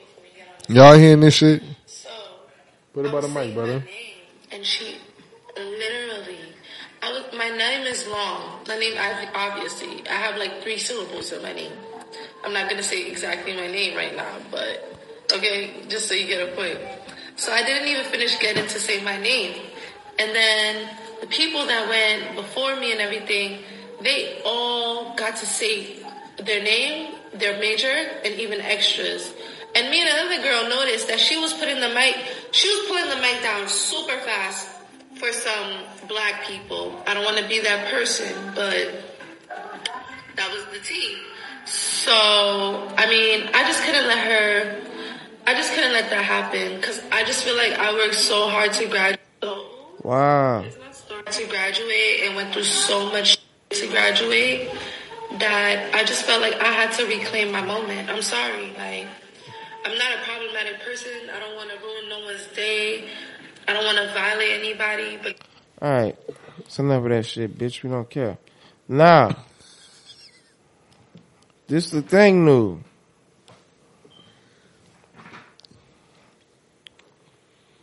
S3: Before we get on. The
S1: Y'all hearing this shit?
S3: so,
S1: Put it by the mic, brother.
S3: name, and she literally, I was. My name is long. My name, I, obviously, I have like three syllables in my name. I'm not gonna say exactly my name right now, but okay, just so you get a point. So I didn't even finish getting to say my name, and then the people that went before me and everything, they all got to say their name, their major, and even extras. And me and another girl noticed that she was putting the mic, she was putting the mic down super fast for some black people. I don't want to be that person, but that was the tea. So, I mean, I just couldn't let her, I just couldn't let that happen because I just feel like I worked so hard to graduate.
S2: Wow.
S3: To graduate and went through so much to graduate that I just felt like I had to reclaim my moment. I'm sorry. Like, I'm not a problematic person. I don't want to ruin no one's day. I don't want to violate anybody, but
S2: All right. It's enough of that shit, bitch. We don't care. Now, this the thing, new.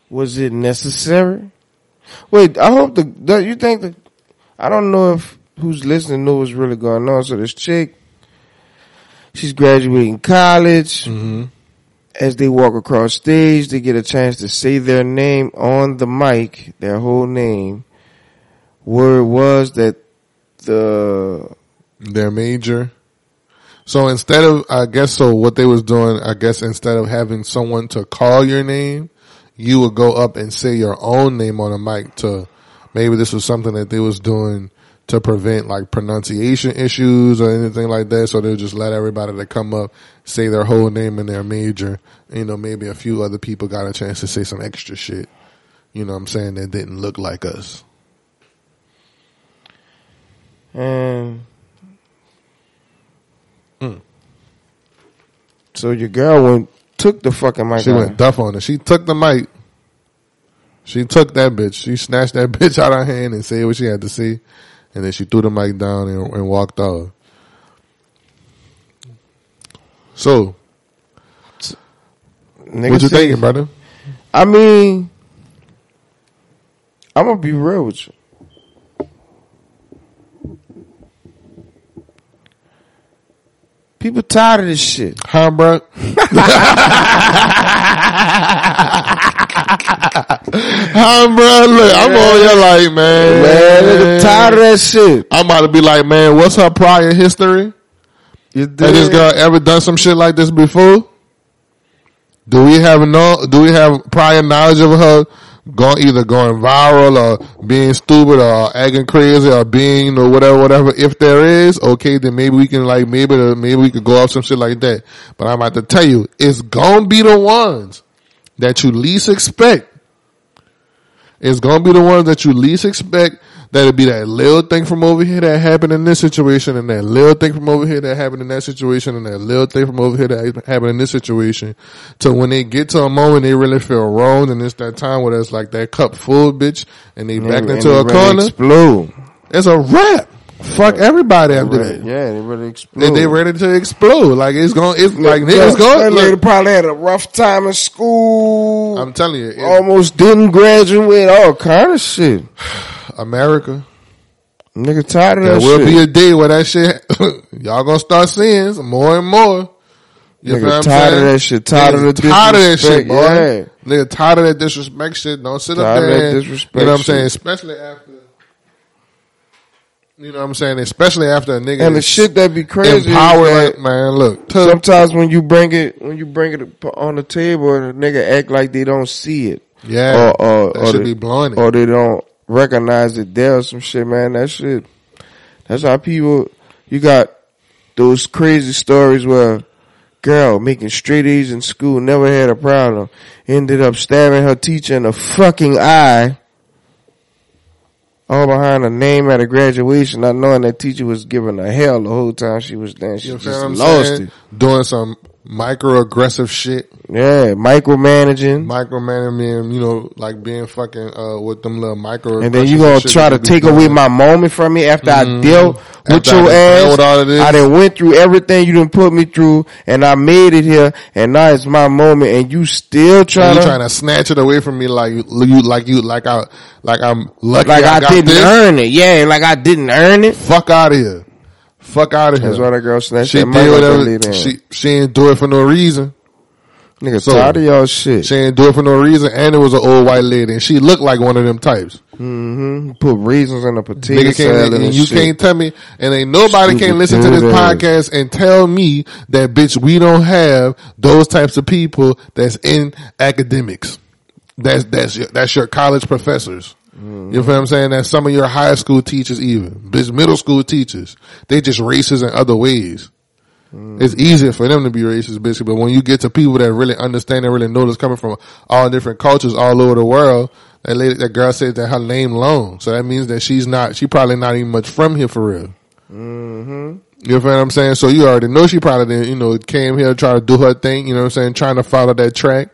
S2: Was it necessary? Wait, I hope the, the you think the I don't know if who's listening know what's really going on. So this chick, she's graduating college. Mm-hmm. As they walk across stage, they get a chance to say their name on the mic, their whole name. Word was that the
S1: their major. So instead of, I guess, so what they was doing, I guess instead of having someone to call your name, you would go up and say your own name on a mic to, maybe this was something that they was doing to prevent like pronunciation issues or anything like that. So they'll just let everybody that come up say their whole name and their major. You know, maybe a few other people got a chance to say some extra shit. You know what I'm saying? That didn't look like us.
S2: and so your girl went took the fucking mic.
S1: She went duff on it. She took the mic. She took that bitch. She snatched that bitch out of her hand and said what she had to say. And then she threw the mic down and, and walked off. So,
S2: Nigga
S1: what you thinking, brother?
S2: I mean, I'm gonna be real with you. People tired of this shit.
S1: Huh, bro? huh, bro? Look, I'm on your like, man.
S2: Man, tired of that shit.
S1: I'm about to be like, man, what's her prior history?
S2: You
S1: Has this girl ever done some shit like this before? Do we have no? Do we have prior knowledge of her going either going viral or being stupid or acting crazy or being or whatever, whatever? If there is, okay, then maybe we can like maybe maybe we could go off some shit like that. But I'm about to tell you, it's gonna be the ones that you least expect. It's gonna be the ones that you least expect. That'll be that little thing from over here that happened in this situation, and that little thing from over here that happened in that situation, and that little thing from over here that happened in this situation. So when they get to a moment they really feel wrong, and it's that time where it's like that cup full, bitch, and they
S2: And
S1: backed
S2: they-
S1: into a
S2: they really
S1: corner.
S2: Explode.
S1: It's a wrap. Fuck everybody after
S2: Right.
S1: that.
S2: Yeah, they really
S1: They,
S2: explode.
S1: they ready to explode. Like it's gonna. It's like
S2: That
S1: niggas going.
S2: lady
S1: Look,
S2: probably had a rough time in school.
S1: I'm telling you, it-
S2: almost didn't graduate. All kind of shit.
S1: America.
S2: Nigga tired of
S1: There
S2: that shit.
S1: There will be a day where that shit y'all gonna start seeing some more and more. You
S2: Nigga tired of that shit. Tired of the
S1: tired of that shit, boy.
S2: yeah.
S1: Nigga tired of that disrespect shit. Don't sit up
S2: Tired of
S1: there. and-
S2: disrespect
S1: you know what I'm saying? Especially after. You know what I'm saying? Especially after a nigga
S2: and the shit that be crazy
S1: empowered.
S2: that
S1: man, look,
S2: sometimes when you bring it when you bring it on the table, the nigga act like they don't see it.
S1: yeah,
S2: or or,
S1: that
S2: or
S1: should
S2: they,
S1: be it.
S2: or they don't recognize it there or some shit, man. That shit. That's how people. You got those crazy stories where girl making straight A's in school, never had a problem, ended up stabbing her teacher in the fucking eye. All behind her name at a graduation, not knowing that teacher was giving her hell the whole time she was there. She
S1: you
S2: just lost
S1: saying?
S2: it.
S1: Doing some microaggressive shit.
S2: Yeah, micromanaging.
S1: micromanaging, you know, like being fucking uh with them little micro.
S2: And then you gonna try to take away my moment from me after I dealt with
S1: Mm-hmm. After I
S2: your ass.
S1: dealt with all of this.
S2: I done went through everything you done put me through, and I made it here, and now it's my moment, and you still trying to,
S1: trying to snatch it away from me like you, like you like I like I'm lucky
S2: like I,
S1: got
S2: didn't
S1: this.
S2: earn it. Yeah, like I didn't earn it.
S1: Fuck out of here. Fuck out of here.
S2: That's why that girl snatched
S1: she
S2: that
S1: did
S2: that
S1: whatever. She she didn't do it for no reason.
S2: Nigga,
S1: So-
S2: tired of y'all shit.
S1: She didn't do it for no reason, and it was an old white lady, and she looked like one of them types.
S2: hmm Put raisins in a potato
S1: Nigga
S2: salad and,
S1: and you
S2: shit.
S1: can't tell me, and ain't nobody
S2: Stupid
S1: can listen to this podcast and tell me that bitch we don't have those types of people that's in academics. That's that's your, that's your college professors.
S2: Mm-hmm.
S1: You know what I'm saying? That some of your high school teachers, even middle school teachers. They just racist in other ways.
S2: Mm-hmm.
S1: It's easier for them to be racist, basically. But when you get to people that really understand and really know that's coming from all different cultures all over the world, that lady, that girl said that her name long. So that means that she's not, she probably not even much from here for real.
S2: Mm-hmm.
S1: You know what I'm saying? So you already know she probably didn't, you know, came here try to do her thing, you know what I'm saying? Trying to follow that track.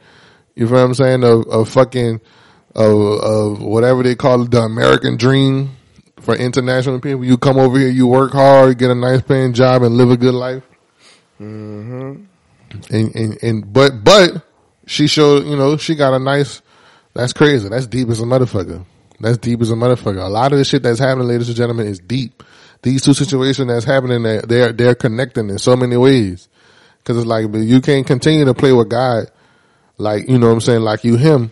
S1: You know what I'm saying? Of, of fucking, of, of whatever they call it, the American dream for international people. You come over here, you work hard, get a nice paying job and live a good life.
S2: Mm-hmm.
S1: And, and, and, but, but she showed, you know, she got a nice, that's crazy. That's deep as a motherfucker. That's deep as a motherfucker. A lot of the shit that's happening, ladies and gentlemen, is deep. These two situations that's happening, they're, they're, they're connecting in so many ways. Cause it's like, but you can't continue to play with God like, you know what I'm saying, like you him.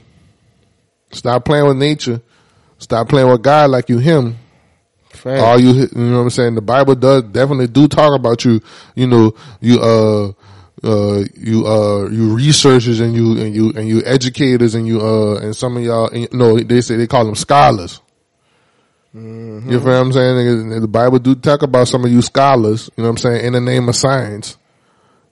S1: Stop playing with nature. Stop playing with God like you him.
S2: Fact.
S1: All you, you know what I'm saying? The Bible does definitely do talk about you. You know, you uh, uh, you uh, you researchers and you and you and you educators and you uh, and some of y'all, and, no, they say they call them scholars. You feel what I'm saying? The Bible do talk about some of you scholars. You know what I'm saying? In the name of science.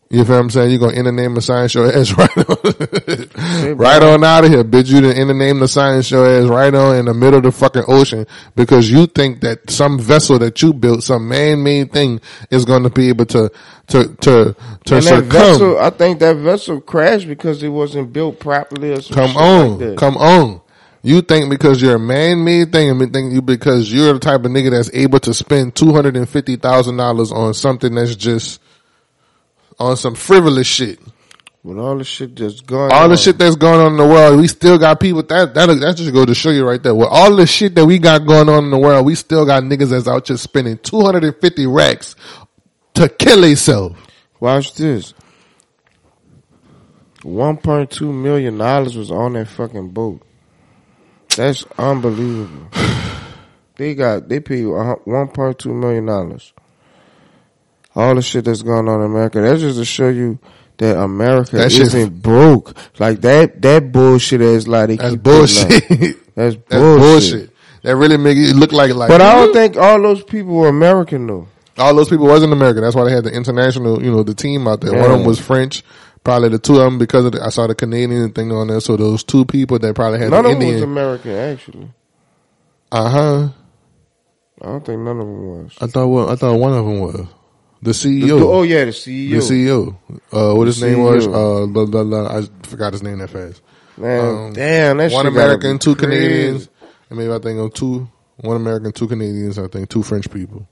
S1: You feel what I'm saying? You're gonna in the name of science your ass right on, right on out of here, bitch. You done in the name of science your ass right on in the middle of the fucking ocean because you think that some vessel that you built, some man-made thing, is gonna be able to to to to
S2: And
S1: succumb.
S2: vessel, I think that vessel crashed because it wasn't built properly or
S1: Come on,
S2: like
S1: come on. You think because you're a man-made thing, and think you because you're the type of nigga that's able to spend two hundred and fifty thousand dollars on something that's just on some frivolous shit.
S2: With all the shit that's going
S1: All
S2: on.
S1: the shit that's going on in the world, we still got people that that that just go to show you right there. With all the shit that we got going on in the world, we still got niggas that's out here spending two hundred and fifty racks to kill themselves.
S2: Watch this. One point two million dollars was on that fucking boat. That's unbelievable. they got they paid one point two million dollars. All the shit that's going on in America. That's just to show you that America
S1: That shit-
S2: isn't broke. Like that that bullshit is like they
S1: That's
S2: keep
S1: bullshit. that's
S2: That's bullshit.
S1: bullshit. That really make it look like like.
S2: But I don't think all those people were American though.
S1: all those people wasn't American. That's why they had the international, you know, the team out there. One of them was French. Probably the two of them because of the, I saw the Canadian thing on there. So those two people that probably had
S2: None
S1: the
S2: of them was American actually.
S1: Uh huh.
S2: I don't think none of them was.
S1: I thought one. I thought one of them was the
S2: The-
S1: CEO.
S2: oh yeah, the CEO.
S1: The CEO. Uh, what his
S2: The
S1: name was? Uh, blah, blah, blah. I forgot his name that fast.
S2: Man,
S1: Um,
S2: damn, that
S1: one American, two
S2: crazy.
S1: Canadians, and maybe I think of two. One American, two Canadians. I think two French people,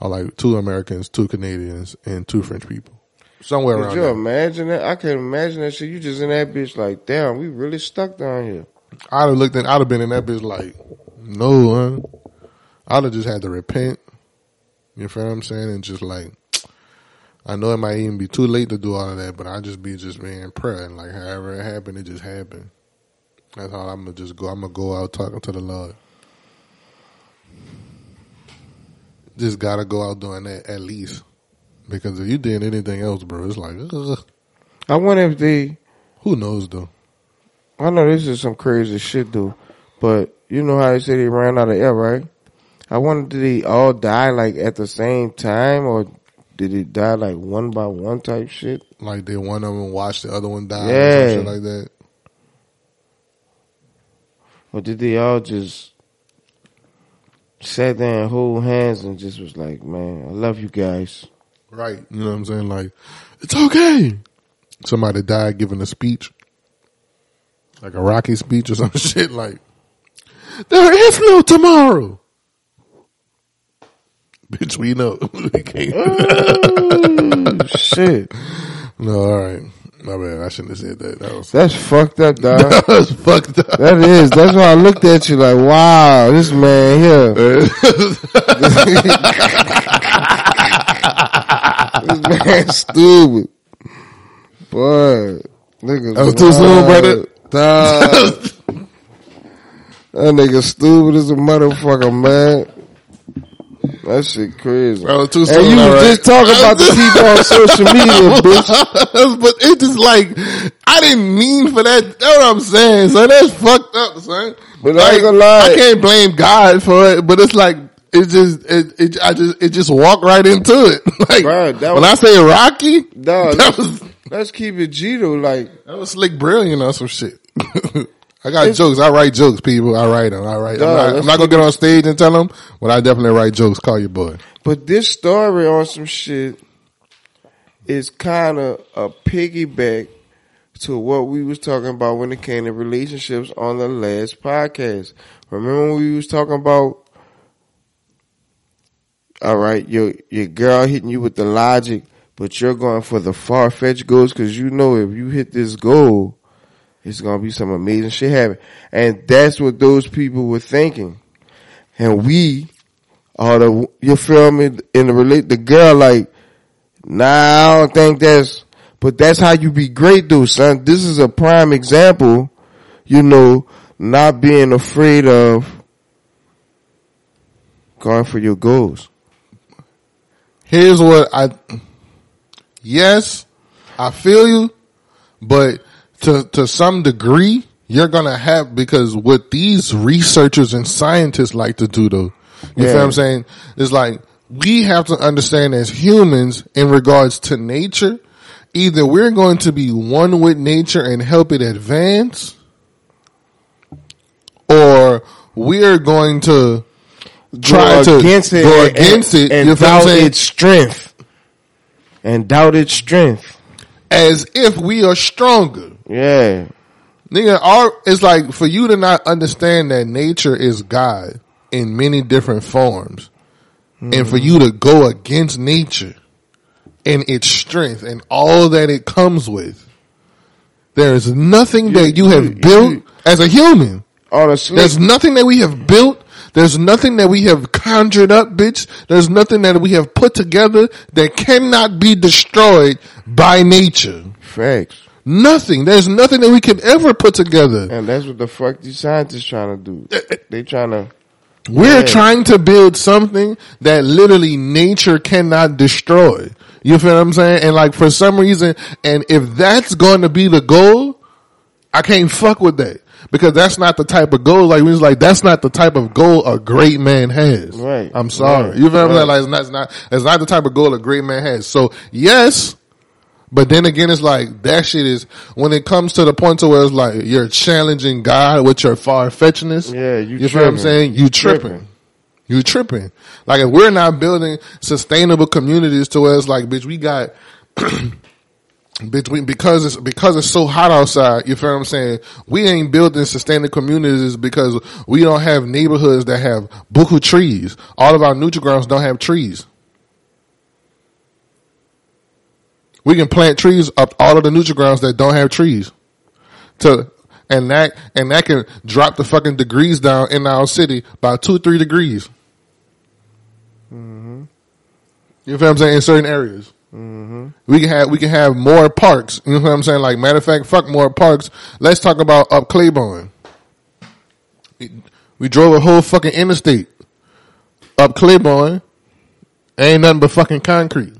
S1: or like two Americans, two Canadians, and two French people. Somewhere
S2: Could
S1: around Could
S2: you
S1: there.
S2: imagine that? I can imagine that shit. You just in that bitch like, damn, we really stuck down here.
S1: I'd have looked in. I'd have been in that bitch like, no, huh? I'd have just had to repent. You feel what I'm saying? And just like, I know it might even be too late to do all of that, but I just be just being prayer and like, however it happened, it just happened. That's all I'm gonna just go. I'm gonna go out talking to the Lord. Just gotta go out doing that at least, because if you did anything else, bro, it's like, ugh.
S2: I wonder if they.
S1: who knows though?
S2: I know this is some crazy shit though, but you know how they say they ran out of air, right? I wonder did they all die like at the same time, or did it die like one by one type shit?
S1: Like they one of them watched the other one die,
S2: Yeah.
S1: shit like that.
S2: Or did they all just sat there and hold hands and just was like, man, I love you guys.
S1: Right. You know what I'm saying? Like, it's okay. Somebody died giving a speech. Like a Rocky speech or some shit like, there is no tomorrow. Bitch, we know. we can't.
S2: Oh, shit.
S1: no, alright. My bad. I shouldn't have said that. That was,
S2: That's fucked up, dog.
S1: that was fucked up.
S2: That is. That's why I looked at you like, wow, this man here. this man stupid. Boy. Niggas
S1: That was too soon, brother.
S2: Dog. that nigga stupid as a motherfucker, man. That shit crazy.
S1: Was too
S2: and you was
S1: right.
S2: just talking about the people on social media, bitch.
S1: but it just like I didn't mean for that. That's what I'm saying. So that's fucked up, son.
S2: But I
S1: like,
S2: ain't gonna lie.
S1: I can't blame God for it, but it's like it just it, it I just it just walked right into it. like
S2: Bruh, that
S1: when
S2: was-
S1: I say Rocky,
S2: Dog,
S1: that
S2: let's,
S1: was
S2: let's keep it G though. Like,
S1: that was slick brilliant or some shit. I got jokes. I write jokes, people. I write them. I write.
S2: Dog,
S1: I'm not, I'm not gonna get on stage and tell them, but I definitely write jokes. Call your boy.
S2: but this story on some shit is kind of a piggyback to what we was talking about when it came to relationships on the last podcast. Remember when we was talking about all right, your your girl hitting you with the logic, but you're going for the far fetched goals because you know if you hit this goal, it's gonna be some amazing shit happen, and that's what those people were thinking, and we are the you feel me in the relate the girl like, nah, I don't think that's, but that's how you be great though, son. This is a prime example, you know, not being afraid of going for your goals.
S1: here's what I yes, I feel you, but to to some degree, you're gonna have because what these researchers and scientists like to do though, you
S2: Yeah.
S1: feel what I'm saying? Is like we have to understand as humans in regards to nature, either we're going to be one with nature and help it advance, or we're going to try
S2: go
S1: to
S2: against it,
S1: go
S2: and-
S1: against it,
S2: and,
S1: you feel what I'm
S2: doubt its strength, and doubt its strength.
S1: as if we are stronger.
S2: Yeah,
S1: Nigga, our, it's like for you to not understand that nature is God in many different forms and for you to go against nature and its strength and all that it comes with. There is nothing that you have
S2: you-
S1: built
S2: you-
S1: as a human.
S2: honestly,
S1: There's nothing that we have built. There's nothing that we have conjured up, bitch. There's nothing that we have put together that cannot be destroyed by nature.
S2: facts,
S1: Nothing. There's nothing that we can ever put together.
S2: and that's what the fuck these scientists trying to do. Eh, eh. They trying to.
S1: We're
S2: Yeah.
S1: trying to build something that literally nature cannot destroy. You feel what I'm saying? And like for some reason, and if that's going to be the goal, I can't fuck with that. Because that's not the type of goal, like, we was like, that's not the type of goal a great man has.
S2: Right.
S1: I'm sorry.
S2: Right.
S1: You feel what I'm saying? Like, it's not, it's not, it's not the type of goal a great man has. So, yes, but then again, it's like, that shit is, when it comes to the point to where it's like, you're challenging God with your far-fetchedness.
S2: Yeah, you
S1: You feel what I'm saying? You tripping.
S2: Tripping.
S1: You tripping. Like if we're not building sustainable communities to where it's like, bitch, we got between because it's because it's so hot outside. You feel what I'm saying? We ain't building sustainable communities because we don't have neighborhoods that have buku trees. All of our neutral grounds don't have trees. We can plant trees up all of the neutral Nutrigrounds that don't have trees. To and that and that can drop the fucking degrees down in our city by two three degrees. Mm-hmm. You feel what I'm saying? In certain areas, mm-hmm. we can have we can have more parks. You know what I'm saying? Like matter of fact, fuck more parks. Let's talk about up Claiborne. We drove a whole fucking interstate up Claiborne. Ain't nothing but fucking concrete.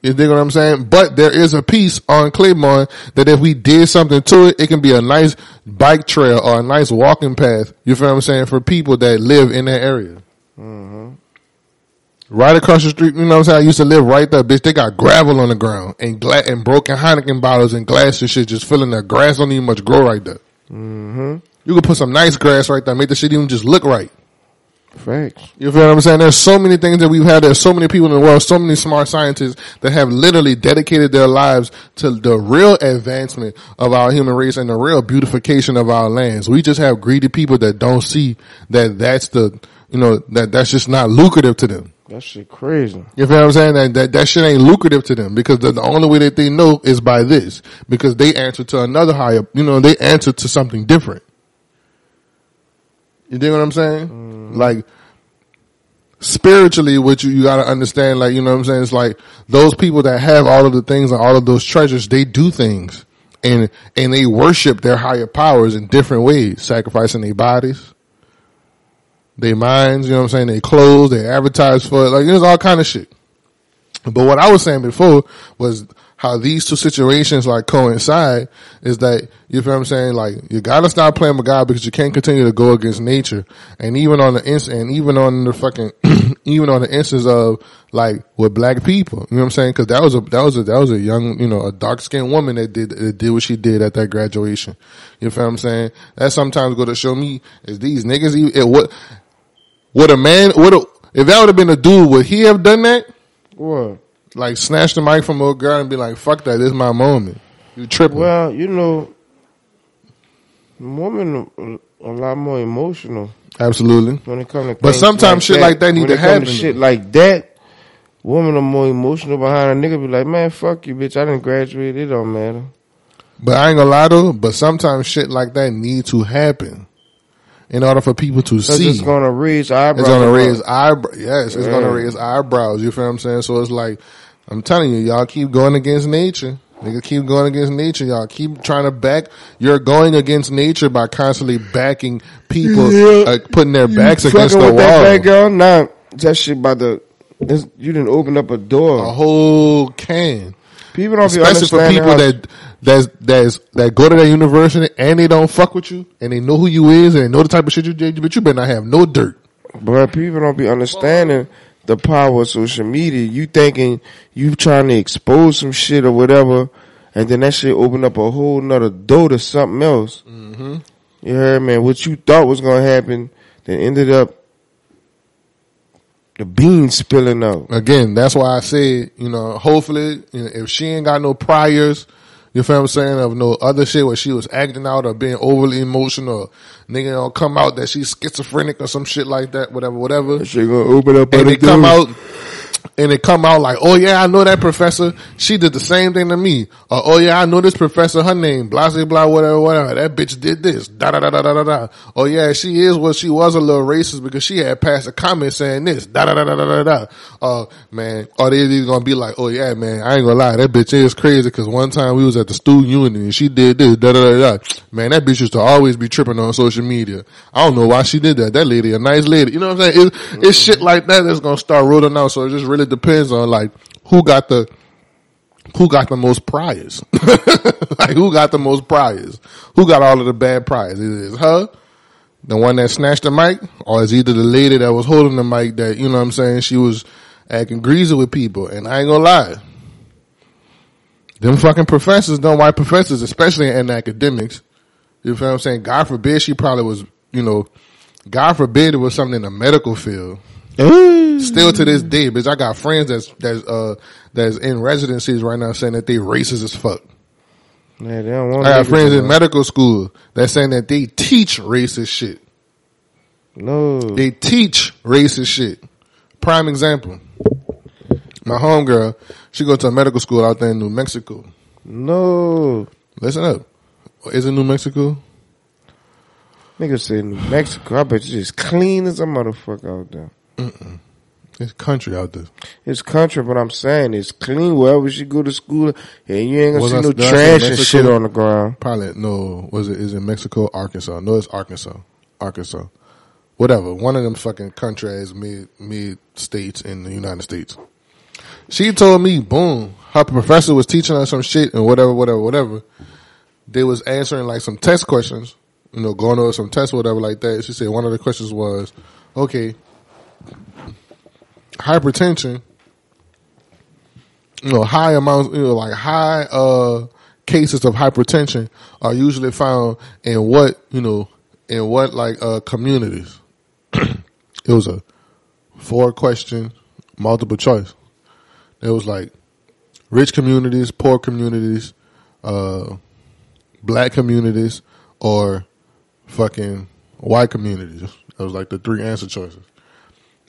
S1: You dig what I'm saying? But there is a piece on Claiborne that if we did something to it, it can be a nice bike trail or a nice walking path. You feel what I'm saying? For people that live in that area. Mm-hmm. Right across the street, you know what I'm saying? I used to live right there, bitch. They got gravel on the ground and gla- and broken Heineken bottles and glass and shit just filling there. Grass don't even much grow right there. Mm-hmm. You could put some nice grass right there, make the shit even just look right.
S2: Facts.
S1: You feel what I'm saying? There's so many things that we've had. There's so many people in the world, so many smart scientists that have literally dedicated their lives to the real advancement of our human race and the real beautification of our lands. We just have greedy people that don't see that that's the, you know, that that's just not lucrative to them.
S2: That shit crazy.
S1: You feel what I'm saying? That, that, that shit ain't lucrative to them because the, the only way that they know is by this because they answer to another higher, you know, they answer to something different. You dig what I'm saying? Mm-hmm. Like, spiritually, what you, you gotta understand, like, you know what I'm saying? It's like those people that have all of the things and all of those treasures, they do things and, and they worship their higher powers in different ways, sacrificing their bodies, their minds, you know what I'm saying? They clothes, they advertise for it, like, there's all kind of shit. But what I was saying before was how these two situations like coincide is that you feel what I'm saying? Like you gotta stop playing with God because you can't continue to go against nature. And even on the ins and even on the fucking even on the instance of like with black people, you know what I'm saying? Cause that was a that was a that was a young, you know, a dark skinned woman that did that did what she did at that graduation. You feel what I'm saying? That sometimes go to show me is these niggas it, what would a man would a, if that would have been a dude, would he have done that?
S2: What?
S1: Like snatch the mic from a girl and be like, "Fuck that, this is my moment." You tripping?
S2: Well, you know, women are a lot more emotional
S1: Absolutely.
S2: when it comes to.
S1: But sometimes shit like that need
S2: when
S1: to happen.
S2: shit like that, women are more emotional behind a nigga. Be like, man, fuck you, bitch. I didn't graduate. It don't matter.
S1: But I ain't gonna lie though. But sometimes shit like that need to happen in order for people to see.
S2: it's gonna raise eyebrows.
S1: It's gonna raise eyebrow. Yes, it's gonna raise eyebrows. You feel what I'm saying? So it's like I'm telling you, y'all keep going against nature. Nigga, keep going against nature. Y'all keep trying to back. You're going against nature by constantly backing people,
S2: Yeah.
S1: uh, putting their backs
S2: You
S1: against the
S2: with that
S1: wall.
S2: bad girl? Nah, that shit by the. You didn't open up a door.
S1: A whole can.
S2: People don't be understanding.
S1: especially for people that that's that's that go to that university and they don't fuck with you and they know who you is and they know the type of shit you did, but you better not have no dirt.
S2: But people don't be understanding the power of social media. You thinking you trying to expose some shit or whatever, and then that shit open up a whole nother door to something else. Mm-hmm. You heard, man? What you thought was gonna happen, then ended up the beans spilling out.
S1: Again, that's why I said, you know, hopefully, you know, if she ain't got no priors, you feel what I'm saying, of no other shit where she was acting out or being overly emotional, nigga don't come out that she's schizophrenic or some shit like that, whatever, whatever.
S2: Shit gonna open up
S1: and they come out and they come out like, oh yeah, I know that professor. She did the same thing to me. Or oh yeah, I know this professor. Her name, blah blah blah, whatever, whatever. That bitch did this. Da da da da da da da. Oh yeah, she is what she was a little racist because she had passed a comment saying this. Da da da da da da da. Uh, man, or they either gonna be like, oh yeah, man, I ain't gonna lie, that bitch is crazy because one time we was at the student union and she did this. Da da da da. Man, that bitch used to always be tripping on social media. I don't know why she did that. That lady, a nice lady. You know what I'm saying? It's, it's shit like that that's gonna start rolling out. So it just really depends on like who got the who got the most priors. like who got the most priors? Who got all of the bad priors? Is it her? The one that snatched the mic? Or is either the lady that was holding the mic that, you know what I'm saying, she was acting greasy with people. And I ain't gonna lie. Them fucking professors, them white professors, especially in academics, you feel what I'm saying? God forbid she probably was, you know, God forbid it was something in the medical field. Still to this day, bitch, I got friends that's that's uh that's in residencies right now saying that they racist as fuck.
S2: Man, they don't want
S1: I got friends in medical school that's saying that they teach racist shit.
S2: No.
S1: They teach racist shit. Prime example. My homegirl, she go to a medical school out there in New Mexico.
S2: No.
S1: Listen up. Is it New Mexico?
S2: Niggas say New Mexico. I bet you just clean as a motherfucker out there.
S1: It's country out there.
S2: It's country, but I'm saying it's clean wherever she go to school, and you ain't gonna
S1: Was
S2: see
S1: I-
S2: no
S1: did I say
S2: trash and shit on the ground.
S1: Probably no. Was it? Is it Mexico? Arkansas? No, it's Arkansas. Arkansas. Whatever. One of them fucking countries mid mid states in the United States. She told me, boom, her professor was teaching her some shit and whatever, whatever, whatever. They was answering like some test questions, you know, going over some tests, whatever, like that. She said one of the questions was, okay, hypertension, you know, high amounts, you know, like high uh cases of hypertension are usually found in what, you know, in what like uh communities. it was a four question multiple choice. It was like rich communities, poor communities, uh black communities, or fucking white communities. That was like the three answer choices.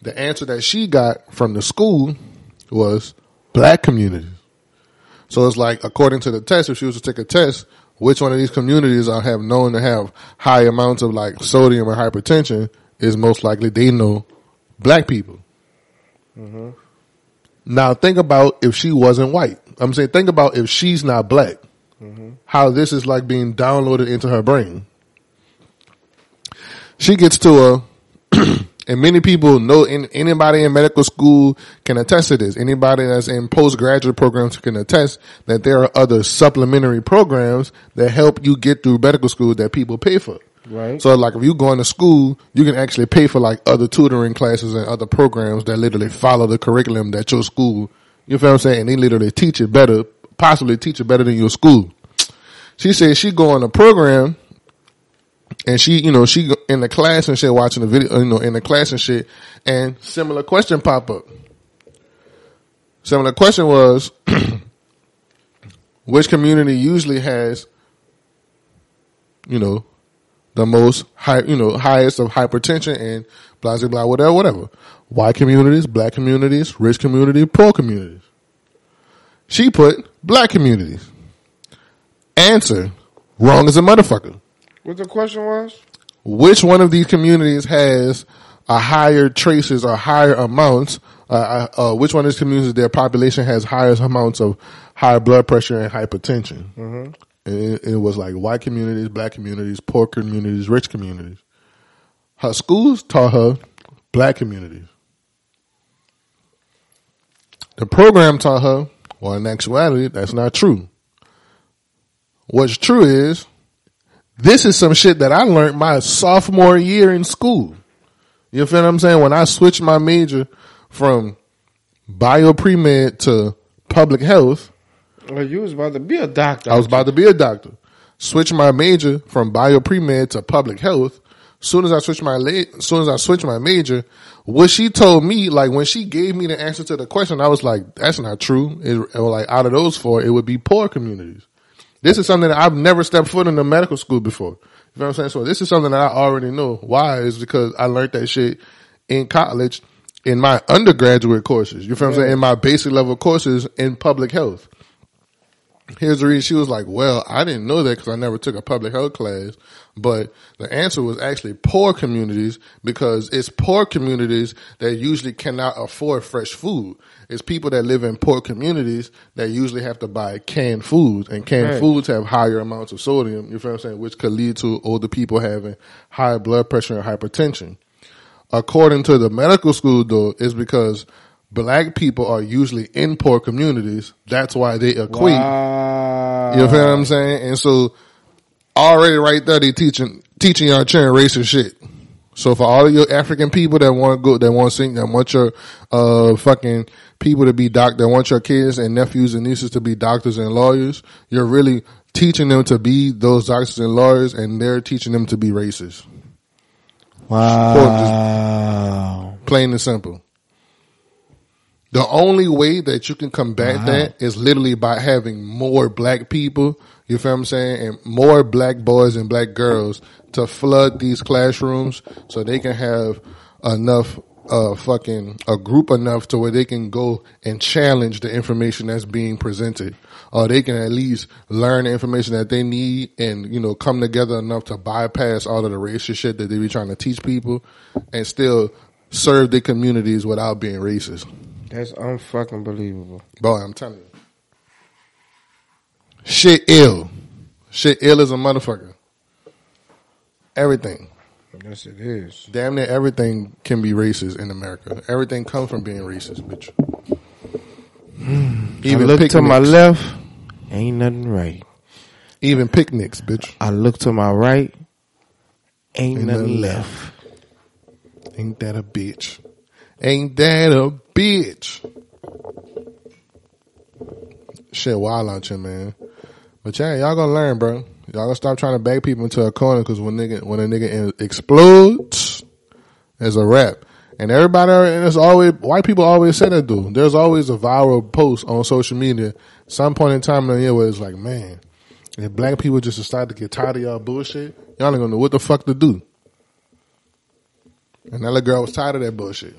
S1: The answer that she got from the school was black communities. So it's like, according to the test, if she was to take a test, which one of these communities I have known to have high amounts of like sodium or hypertension is most likely they know black people. Mm-hmm. Now think about if she wasn't white. I'm saying think about if she's not black. Mm-hmm. How this is like being downloaded into her brain. She gets to a and many people know in, anybody in medical school can attest to this. Anybody that's in postgraduate programs can attest that there are other supplementary programs that help you get through medical school that people pay for.
S2: Right.
S1: So like if you going to school, you can actually pay for like other tutoring classes and other programs that literally follow the curriculum that your school, you feel what I'm saying? And they literally teach it better, possibly teach it better than your school. She said she go on a program and she, you know, she in the class and shit watching the video, you know, in the class and shit and similar question pop up. Similar question was, which community usually has, you know, the most high, you know, highest of hypertension and blah, blah, blah, whatever, whatever. White communities, black communities, rich community, poor communities. She put black communities. Answer, wrong as a motherfucker.
S2: What the question was?
S1: Which one of these communities has a higher traces or higher amounts? Uh, uh, uh, which one of these communities, their population has highest amounts of high blood pressure and hypertension? And it, it was like white communities, black communities, poor communities, rich communities. Her schools taught her black communities. The program taught her, well, in actuality, that's not true. What's true is, this is some shit that I learned my sophomore year in school. You feel what I'm saying? When I switched my major from bio pre med to public health,
S2: Well, you was about to be a doctor.
S1: I was about to be a doctor. Switch my major from bio pre med to public health. Soon as I switched my la- soon as I switched my major, what she told me, like when she gave me the answer to the question, I was like, "That's not true." It, it was like out of those four, it would be poor communities. This is something that I've never stepped foot in a medical school before. You know what I'm saying? So this is something that I already know. Why? Is because I learned that shit in college in my undergraduate courses. You feel what I'm saying? In my basic level courses in public health. Here's the reason. She was like, well, I didn't know that because I never took a public health class. But the answer was actually poor communities because it's poor communities that usually cannot afford fresh food. It's people that live in poor communities that usually have to buy canned foods and canned
S2: Right.
S1: foods have higher amounts of sodium. You feel what I'm saying? Which could lead to older people having high blood pressure and hypertension according to the medical school though, is because black people are usually in poor communities. That's why they equate.
S2: Wow.
S1: You feel what I'm saying? And so already right there they teaching teaching y'all children racist shit. So for all of your African people that want to go, that want to sing, that want your uh fucking people to be doc, that want your kids and nephews and nieces to be doctors and lawyers, you're really teaching them to be those doctors and lawyers, and they're teaching them to be racist.
S2: Wow.
S1: Plain and simple. The only way that you can combat that is literally by having more black people, you feel what I'm saying, and more black boys and black girls to flood these classrooms so they can have enough uh fucking a group enough to where they can go and challenge the information that's being presented. Or they can at least learn the information that they need and, you know, come together enough to bypass all of the racist shit that they be trying to teach people and still serve their communities without being racist.
S2: That's unfucking believable.
S1: Boy, I'm telling you. Shit ill. Shit ill as a motherfucker. Everything.
S2: Yes, it is.
S1: Damn near everything can be racist in America. Everything comes from being racist, bitch. Hmm.
S2: I
S1: Even
S2: look to my left, ain't nothing right.
S1: Even picnics, bitch.
S2: I look to my right, ain't,
S1: Ain't
S2: nothing
S1: nothing
S2: left.
S1: Ain't that a bitch? Ain't that a bitch? Shit wild out here, man. But yeah, y'all gonna learn, bro. Y'all gonna stop trying to back people into a corner because when nigga when a nigga explodes, there's a rap. And everybody, and it's always white people always say that, dude. There's always a viral post on social media, some point in time in the year where it's like, man, if black people just decide to get tired of y'all bullshit, y'all ain't gonna know what the fuck to do. And that little girl was tired of that bullshit.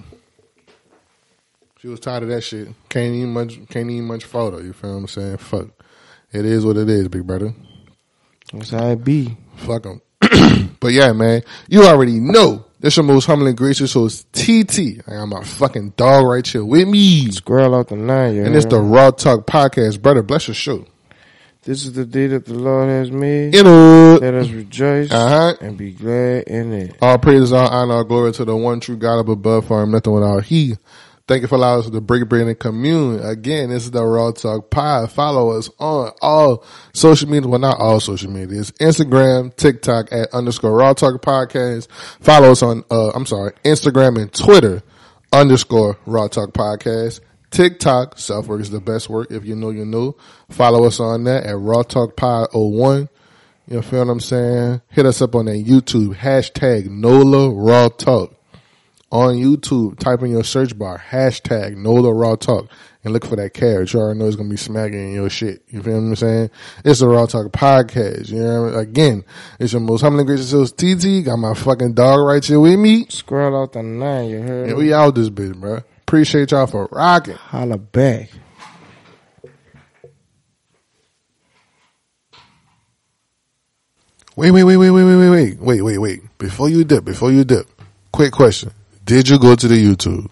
S1: She was tired of that shit. Can't even much can't even much photo. You feel what I'm saying? Fuck. It is what it is, big brother.
S2: That's how it be.
S1: Fuck them. but yeah, man, you already know This your most humble and gracious host, TT. I got my fucking dog right here with me.
S2: Sqwerl out the nine, you
S1: And it's the? Raw Talk Podcast. Brother, bless your show.
S2: This is the day that the Lord has made.
S1: You know.
S2: Let us rejoice
S1: Uh-huh.
S2: and be glad in it.
S1: All praise, all honor, all glory to the one true God up above for him, nothing without he. Thank you for allowing us to break bread and commune. Again, this is the Raw Talk Pod. Follow us on all social media. Well, not all social media. It's Instagram, TikTok at underscore Raw Talk Podcast. Follow us on, uh, I'm sorry, Instagram and Twitter underscore Raw Talk Podcast. TikTok, self work is the best work. If you know, you know. Follow us on that at Raw Talk Pod 01. You feel what I'm saying? Hit us up on that YouTube. Hashtag NOLA Raw Talk. On YouTube, type in your search bar, hashtag NOLA Raw Talk, and look for that carrot. You already know it's gonna be smacking your shit. You feel what I'm saying? It's the Raw Talk podcast. You know what I mean? Again, it's your most humble and gracious host, TT. Got my fucking dog right here with me.
S2: Sqwerl out the nine, you heard
S1: And we out this bitch, bro. Appreciate y'all for rocking.
S2: Holla back.
S1: Wait, wait, wait, wait, wait, wait, wait, wait, wait, wait, wait. Before you dip, before you dip, quick question. Did you go to the YouTube?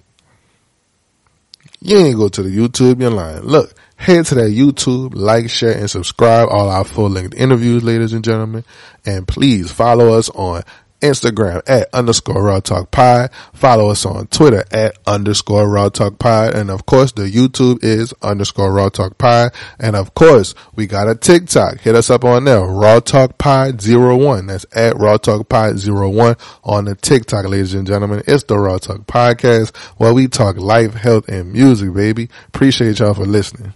S1: You ain't go to the YouTube, you're lying. Look, head to that YouTube, like, share, and subscribe all our full length interviews, ladies and gentlemen. And please follow us on Instagram at underscore Raw Talk Pod. Follow us on Twitter at underscore Raw Talk Pod. And of course, the YouTube is underscore Raw Talk Pod. And of course, we got a TikTok. Hit us up on there. Raw Talk Pod 01. That's at Raw Talk Pod 01 on the TikTok, ladies and gentlemen. It's the Raw Talk Podcast where we talk life, health, and music, baby. Appreciate y'all for listening.